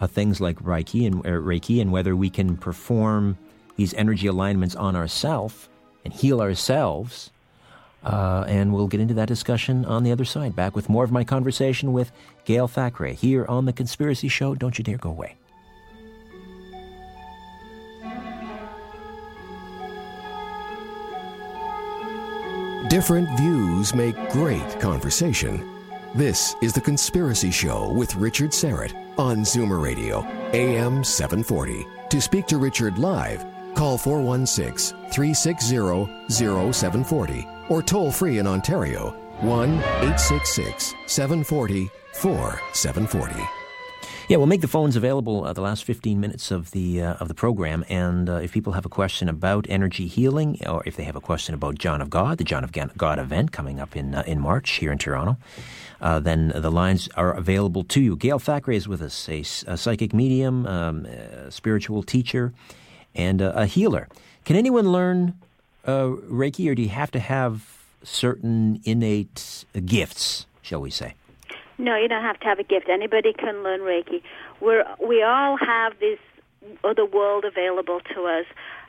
uh, things like Reiki and uh, Reiki, and whether we can perform these energy alignments on ourselves and heal ourselves Uh, and we'll get into that discussion on the other side. Back with more of my conversation with Gail Thackray here on The Conspiracy Show. Don't you dare go away. Different views make great conversation. This is The Conspiracy Show with Richard Syrett on Zoomer Radio, AM 740. To speak to Richard live, call 416 360 0740 or toll free in Ontario 1 866 740 4740. Yeah, we'll make the phones available uh, the last 15 minutes of the uh, of the program. And uh, if people have a question about energy healing, or if they have a question about John of God, the John of God event coming up in uh, in March here in Toronto, uh, then the lines are available to you. Gail Thackray is with us, a, a psychic medium, um, a spiritual teacher, and a healer. Can anyone learn uh, Reiki, or do you have to have certain innate gifts, shall we say? No, you don't have to have a gift. Anybody can learn Reiki. We're, we all have this other world available to us.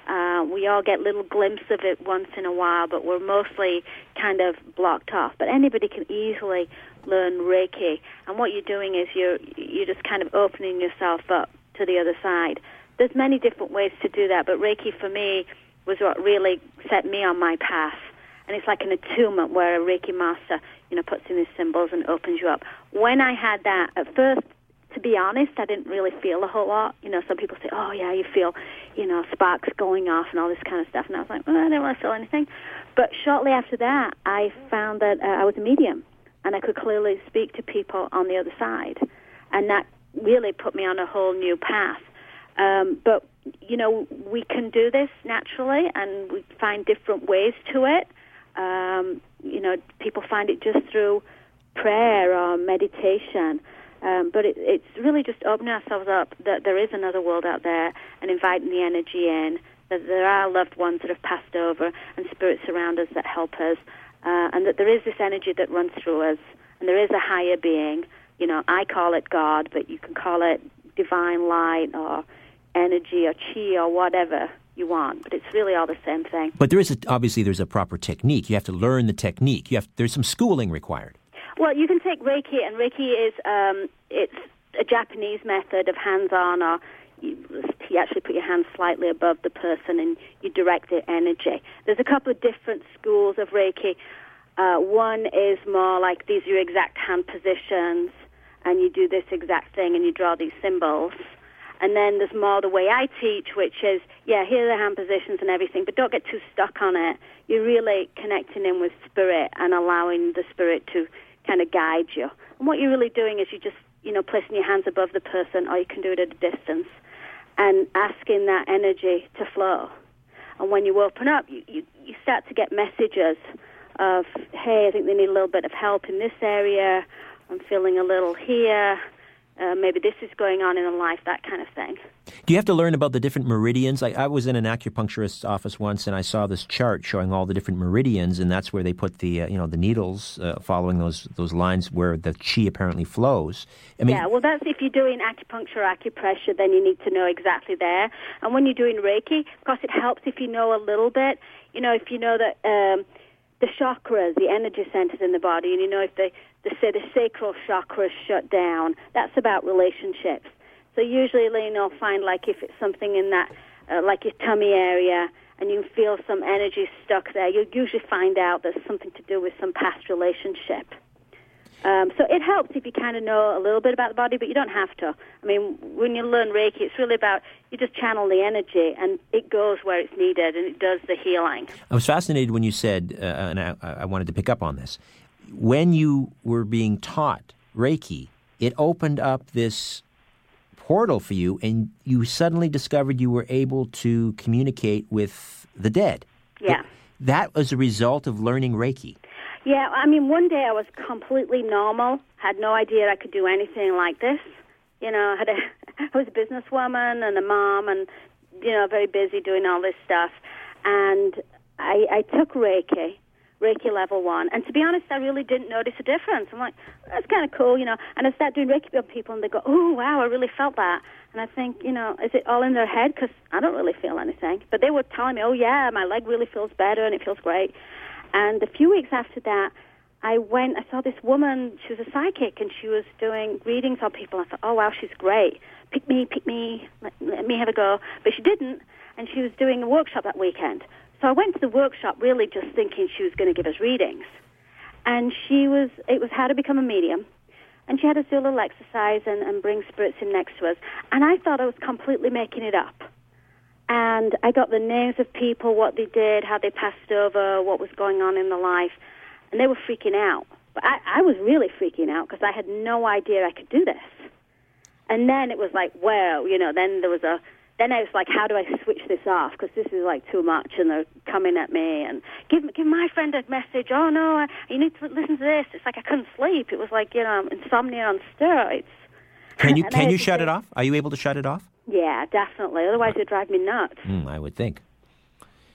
Uh, we all get little glimpses of it once in a while, but we're mostly kind of blocked off. But anybody can easily learn Reiki, and what you're doing is you're you're just kind of opening yourself up to the other side. There's many different ways to do that, but Reiki for me was what really set me on my path. And it's like an attunement where a Reiki master, you know, puts in these symbols and opens you up. When I had that, at first, to be honest, I didn't really feel a whole lot. You know, some people say, oh, yeah, you feel, you know, sparks going off and all this kind of stuff. And I was like, well, I don't want to feel anything. But shortly after that, I found that uh, I was a medium and I could clearly speak to people on the other side. And that really put me on a whole new path. Um, but you know, we can do this naturally, and we find different ways to it. Um, you know, people find it just through prayer or meditation. Um, but it, it's really just opening ourselves up that there is another world out there and inviting the energy in, that there are loved ones that have passed over and spirits around us that help us, uh, and that there is this energy that runs through us, and there is a higher being. You know, I call it God, but you can call it divine light or energy or chi or whatever you want, but it's really all the same thing. But there is a, obviously there's a proper technique. You have to learn the technique. You have there's some schooling required. Well, you can take Reiki, and Reiki is um, it's a Japanese method of hands-on, or you, you actually put your hands slightly above the person and you direct the energy. There's a couple of different schools of Reiki. Uh, one is more like these are your exact hand positions, and you do this exact thing, and you draw these symbols. And then there's more the way I teach, which is, yeah, here are the hand positions and everything, but don't get too stuck on it. You're really connecting in with spirit and allowing the spirit to kind of guide you. And what you're really doing is you just, you know, placing your hands above the person, or you can do it at a distance, and asking that energy to flow. And when you open up, you, you, you start to get messages of, hey, I think they need a little bit of help in this area. I'm feeling a little here uh, maybe this is going on in a life, that kind of thing. Do you have to learn about the different meridians? I, I was in an acupuncturist's office once, and I saw this chart showing all the different meridians, and that's where they put the uh, you know the needles uh, following those those lines where the chi apparently flows. I mean, yeah, well, that's if you're doing acupuncture, acupressure, then you need to know exactly there. And when you're doing Reiki, of course, it helps if you know a little bit. You know, if you know that. Um, the chakras, the energy centers in the body, and you know if the the, say the sacral chakra is shut down. That's about relationships. So usually, you know, find like if it's something in that, uh, like your tummy area, and you feel some energy stuck there, you'll usually find out there's something to do with some past relationship. Um, so it helps if you kind of know a little bit about the body, but you don't have to. I mean, when you learn Reiki, it's really about you just channel the energy, and it goes where it's needed, and it does the healing. I was fascinated when you said, uh, and I, I wanted to pick up on this when you were being taught Reiki, it opened up this portal for you, and you suddenly discovered you were able to communicate with the dead. Yeah. That was a result of learning Reiki. Yeah, I mean, one day I was completely normal, had no idea I could do anything like this. You know, I, had a, [laughs] I was a businesswoman and a mom and, you know, very busy doing all this stuff. And I, I took Reiki Reiki level one. And to be honest, I really didn't notice a difference. I'm like, oh, that's kind of cool, you know. And I start doing Reiki on people, and they go, oh, wow, I really felt that. And I think, you know, is it all in their head? Because I don't really feel anything. But they were telling me, oh, yeah, my leg really feels better and it feels great. And a few weeks after that, I went, I saw this woman, she was a psychic, and she was doing readings on people. I thought, oh, wow, she's great. Pick me, pick me, let, let me have a go. But she didn't, and she was doing a workshop that weekend. So I went to the workshop really just thinking she was going to give us readings. And she was, it was how to become a medium. And she had us do a little exercise and, and bring spirits in next to us. And I thought I was completely making it up. And I got the names of people, what they did, how they passed over, what was going on in their life. And they were freaking out. But I, I was really freaking out because I had no idea I could do this. And then it was like, well, you know, then there was a, then I was like, how do I switch this off? Because this is like too much, and they're coming at me. And give give my friend a message. Oh no, I, you need to listen to this. It's like I couldn't sleep. It was like you know insomnia on steroids. Can you [laughs] And can you shut say- it off? Are you able to shut it off? Yeah, definitely. Otherwise, it'd drive me nuts. Mm, I would think.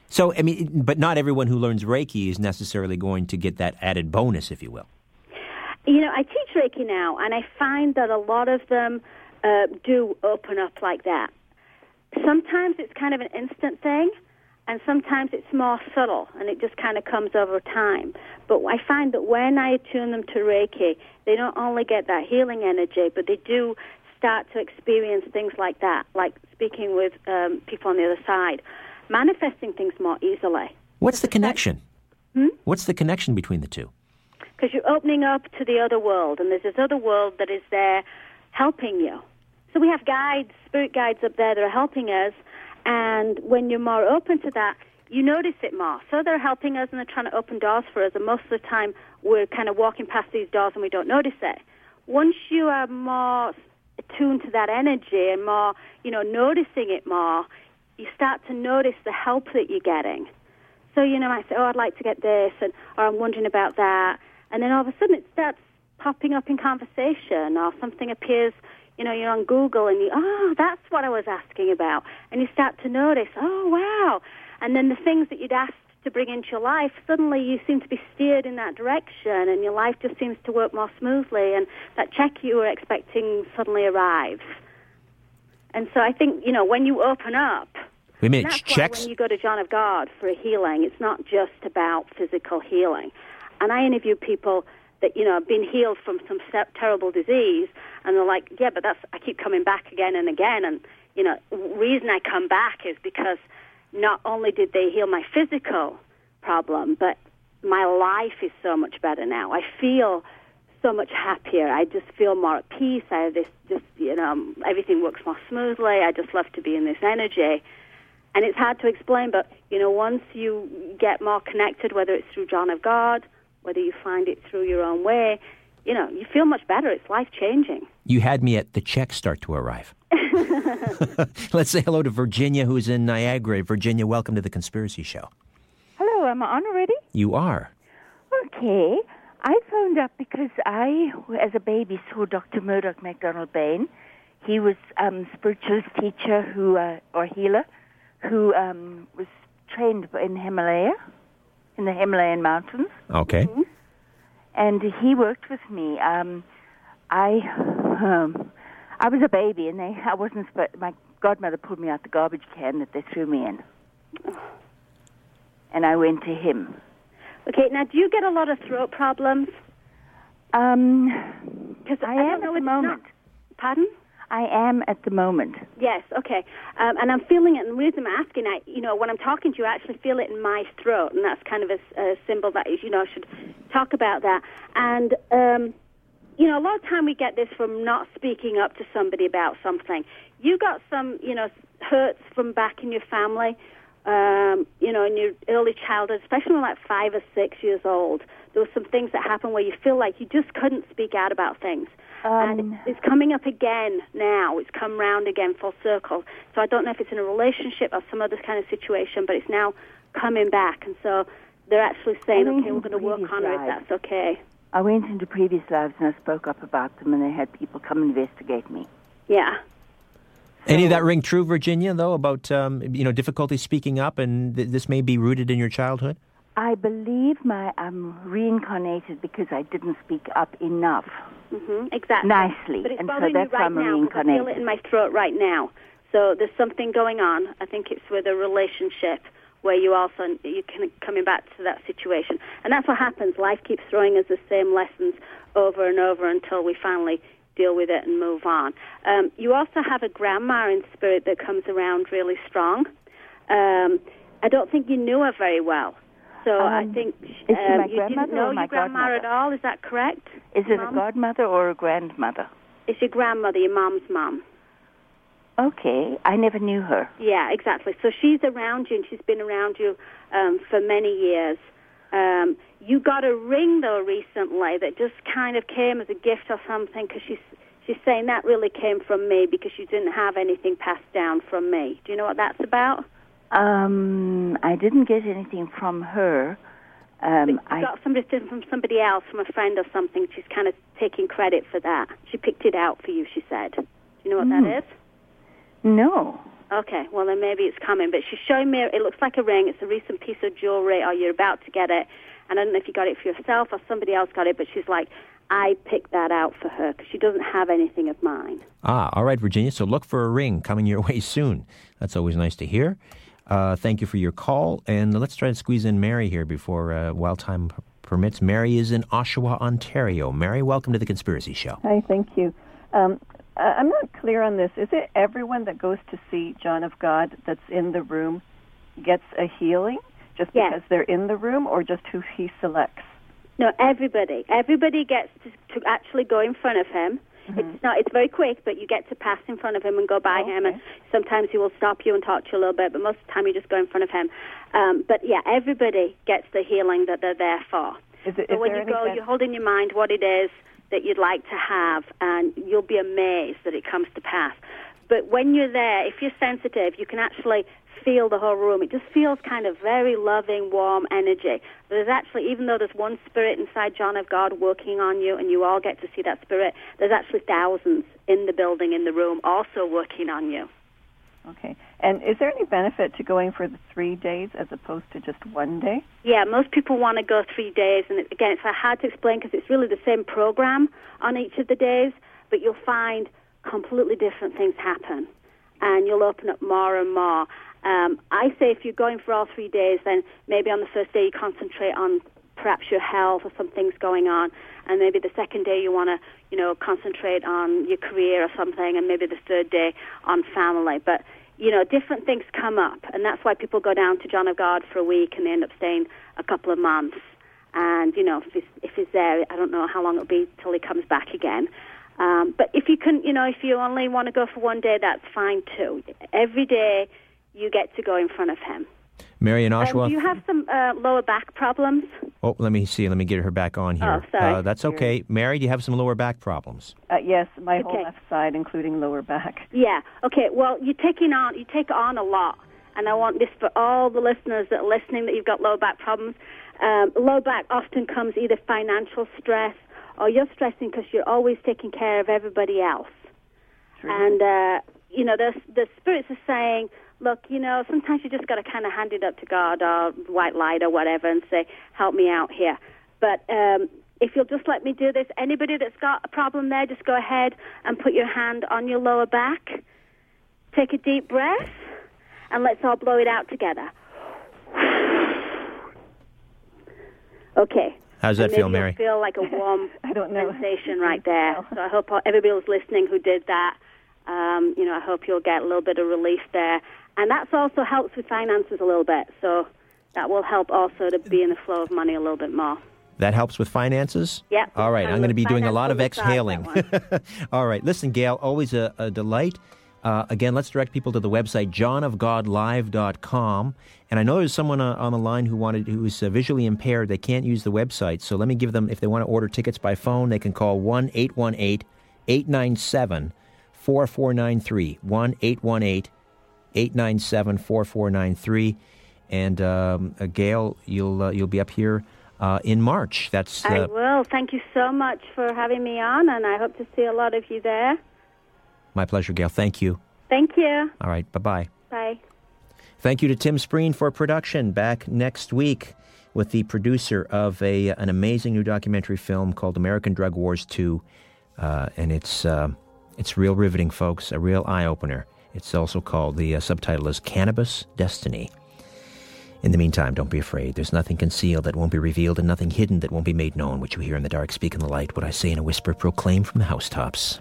So I mean, but not everyone who learns Reiki is necessarily going to get that added bonus, if you will. You know, I teach Reiki now, and I find that a lot of them uh, do open up like that. Sometimes it's kind of an instant thing, and sometimes it's more subtle, and it just kind of comes over time. But I find that when I attune them to Reiki, they don't only get that healing energy, but they do start to experience things like that, like speaking with um, people on the other side, manifesting things more easily. What's the connection? Hmm? What's the connection between the two? because you're opening up to the other world, and there's this other world that is there helping you. So we have guides, spirit guides up there that are helping us, and when you're more open to that, you notice it more. So they're helping us and they're trying to open doors for us, and most of the time we're kind of walking past these doors and we don't notice it. Once you are more attuned to that energy and more, you know, noticing it more, you start to notice the help that you're getting. So, you know, I say, oh, I'd like to get this, and, or I'm wondering about that. And then all of a sudden it starts popping up in conversation, or something appears, you know, you're on Google and you, oh, that's what I was asking about. And you start to notice, oh, wow. And then the things that you'd asked to bring into your life, suddenly you seem to be steered in that direction, and your life just seems to work more smoothly, and that check you were expecting suddenly arrives. And so I think, you know, when you open up, a minute, that's checks. when you go to John of God for a healing, it's not just about physical healing. And I interview people that you know have been healed from some terrible disease, and they're like, "Yeah, but that's I keep coming back again and again." And you know, reason I come back is because not only did they heal my physical problem, but my life is so much better now. I feel so much happier. I just feel more at peace. I have this, just you know, everything works more smoothly. I just love to be in this energy and it's hard to explain, but you know, once you get more connected, whether it's through John of God, whether you find it through your own way, you know, you feel much better. It's life changing. You had me at the checks start to arrive. [laughs] [laughs] Let's say hello to Virginia, who's in Niagara. Virginia, welcome to the Conspiracy Show. Hello, am I on already? You are. Okay. I phoned up because I, as a baby, saw Dr. Murdoch MacDonald-Bayne. He was um, spiritualist teacher who, uh, or healer, who um, was trained in Himalaya, in the Himalayan mountains, Okay. and he worked with me. Um, I, um, I was a baby, and they, I wasn't. sp- My godmother pulled me out the garbage can that they threw me in, and I went to him. Okay, now do you get a lot of throat problems? Um, Because I don't am know at the it's not- moment. Pardon? I am at the moment. Yes, okay. Um, and I'm feeling it, and the reason I'm asking, I, you know, when I'm talking to you, I actually feel it in my throat, and that's kind of a, a symbol that, you know, I should talk about that. And, um, you know, a lot of time we get this from not speaking up to somebody about something. You got some, you know, hurts from back in your family, um, you know, in your early childhood, especially when like five or six years old. There were some things that happened where you feel like you just couldn't speak out about things. and Um, it's coming up again now. It's come round again full circle. So I don't know if it's in a relationship or some other kind of situation, but it's now coming back. And so they're actually saying, okay, we're going to work on it if that's okay. I went into previous lives and I spoke up about them, and they had people come investigate me. Yeah. Any of that ring true, Virginia, though, about um, you know difficulty speaking up, and th- this may be rooted in your childhood? I believe my I'm reincarnated because I didn't speak up enough. hmm Exactly. Nicely. But it's And so bothering that's you why right I'm now 'cause I feel it in my throat right now. So there's something going on. I think it's with a relationship where you also you can coming back to that situation. And that's what happens. Life keeps throwing us the same lessons over and over until we finally deal with it and move on. Um, you also have a grandma in spirit that comes around really strong. Um, I don't think you knew her very well. So Um, I think she um, you didn't know your grandma at all. Is that correct? Is it a godmother or a grandmother? It's your grandmother, your mom's mom. Okay, I never knew her. Yeah, exactly. So she's around you, and she's been around you um, for many years. Um, you got a ring though recently that just kind of came as a gift or something because she's she's saying that really came from me because you didn't have anything passed down from me. Do you know what that's about? Um, I didn't get anything from her. Um, I got somebody from somebody else, from a friend or something. She's kind of taking credit for that. She picked it out for you. She said. Do you know what Hmm. that is? no. Okay, well then maybe it's coming. But she's showing me. It looks like a ring. It's a recent piece of jewelry, or you're about to get it. And I don't know if you got it for yourself or somebody else got it. But she's like, I picked that out for her because she doesn't have anything of mine. Ah, all right, Virginia. So look for a ring coming your [laughs] way soon. That's always nice to hear. Uh, thank you for your call, and let's try to squeeze in Mary here before uh, while time permits. Mary is in Oshawa, Ontario. Mary, welcome to the Conspiracy Show. Hi, thank you. Um, I- I'm not clear on this. Is it everyone that goes to see John of God that's in the room gets a healing just Yes. because they're in the room, or just who he selects? No, everybody. Everybody gets to, to actually go in front of him. It's not. It's very quick, but you get to pass in front of him and go by him. And sometimes he will stop you and talk to you a little bit, but most of the time you just go in front of him. Um, but yeah, everybody gets the healing that they're there for. Is it, So when you go, ben- you hold in your mind what it is that you'd like to have, and you'll be amazed that it comes to pass. But when you're there, if you're sensitive, you can actually feel the whole room. It just feels kind of very loving, warm energy. There's actually, even though there's one spirit inside John of God working on you, and you all get to see that spirit, there's actually thousands in the building, in the room, also working on you. Okay. And is there any benefit to going for the three days as opposed to just one day? Yeah, most people want to go three days, and again, it's hard to explain because it's really the same program on each of the days, but you'll find completely different things happen, and you'll open up more and more. Um, I say if you're going for all three days, then maybe on the first day you concentrate on perhaps your health or some things going on, and maybe the second day you want to, you know, concentrate on your career or something, and maybe the third day on family. But you know, different things come up, and that's why people go down to John of God for a week and they end up staying a couple of months. And you know, if he's, if he's there, I don't know how long it'll be till he comes back again. Um, but if you can, you know, if you only want to go for one day, that's fine too. Every day, you get to go in front of him. Mary in Um, do you have some uh, lower back problems? oh, let me see. Let me get her back on here. Oh, sorry. Uh, that's okay. Mary, do you have some lower back problems? Uh, yes, my whole left side, including lower back. Yeah. Okay. Well, you taking on you take on a lot, and I want this for all the listeners that are listening that you've got low back problems. Um, low back often comes either financial stress or you're stressing because you're always taking care of everybody else. And uh, you know, the the spirits are saying, look, you know, sometimes you just got to kind of hand it up to God or white light or whatever and say, help me out here. But um, if you'll just let me do this, anybody that's got a problem there, just go ahead and put your hand on your lower back. Take a deep breath, and let's all blow it out together. Okay. How's that feel, Mary? You'll feel like a [laughs] warm I don't know. sensation right [laughs] there. So I hope everybody was listening who did that. Um, you know, I hope you'll get a little bit of relief there, and that's also helps with finances a little bit. So that will help also to be in the flow of money a little bit more. That helps with finances? Yeah. All right. I'm going to be doing a lot of exhaling. [laughs] All right. Listen, Gail, always a, a delight. Uh, again, let's direct people to the website johnofgodlive.com. And I know there's someone uh, on the line who wanted who is uh, visually impaired. They can't use the website, so let me give them. If they want to order tickets by phone, they can call one eight one eight eight nine seven four four nine three one eight one eight eight nine seven four four nine three. And um, uh, Gail, you'll uh, you'll be up here uh, in March. That's I uh, will. Thank you so much for having me on, and I hope to see a lot of you there. my pleasure, Gail. Thank you. Thank you. All right. Bye bye. Bye. Thank you to Tim Spreen for production. Back next week with the producer of a an amazing new documentary film called American Drug Wars 2. Uh, and it's, uh, it's real riveting, folks, a real eye opener. It's also called, the uh, subtitle is Cannabis Destiny. In the meantime, don't be afraid. There's nothing concealed that won't be revealed, and nothing hidden that won't be made known. What you hear in the dark, speak in the light. What I say in a whisper, proclaim from the housetops.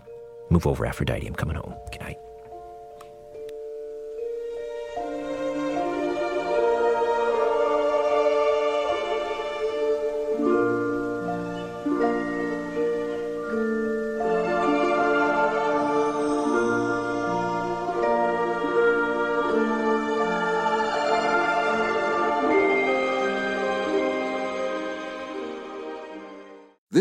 Move over, Aphrodite. I'm coming home. Good night.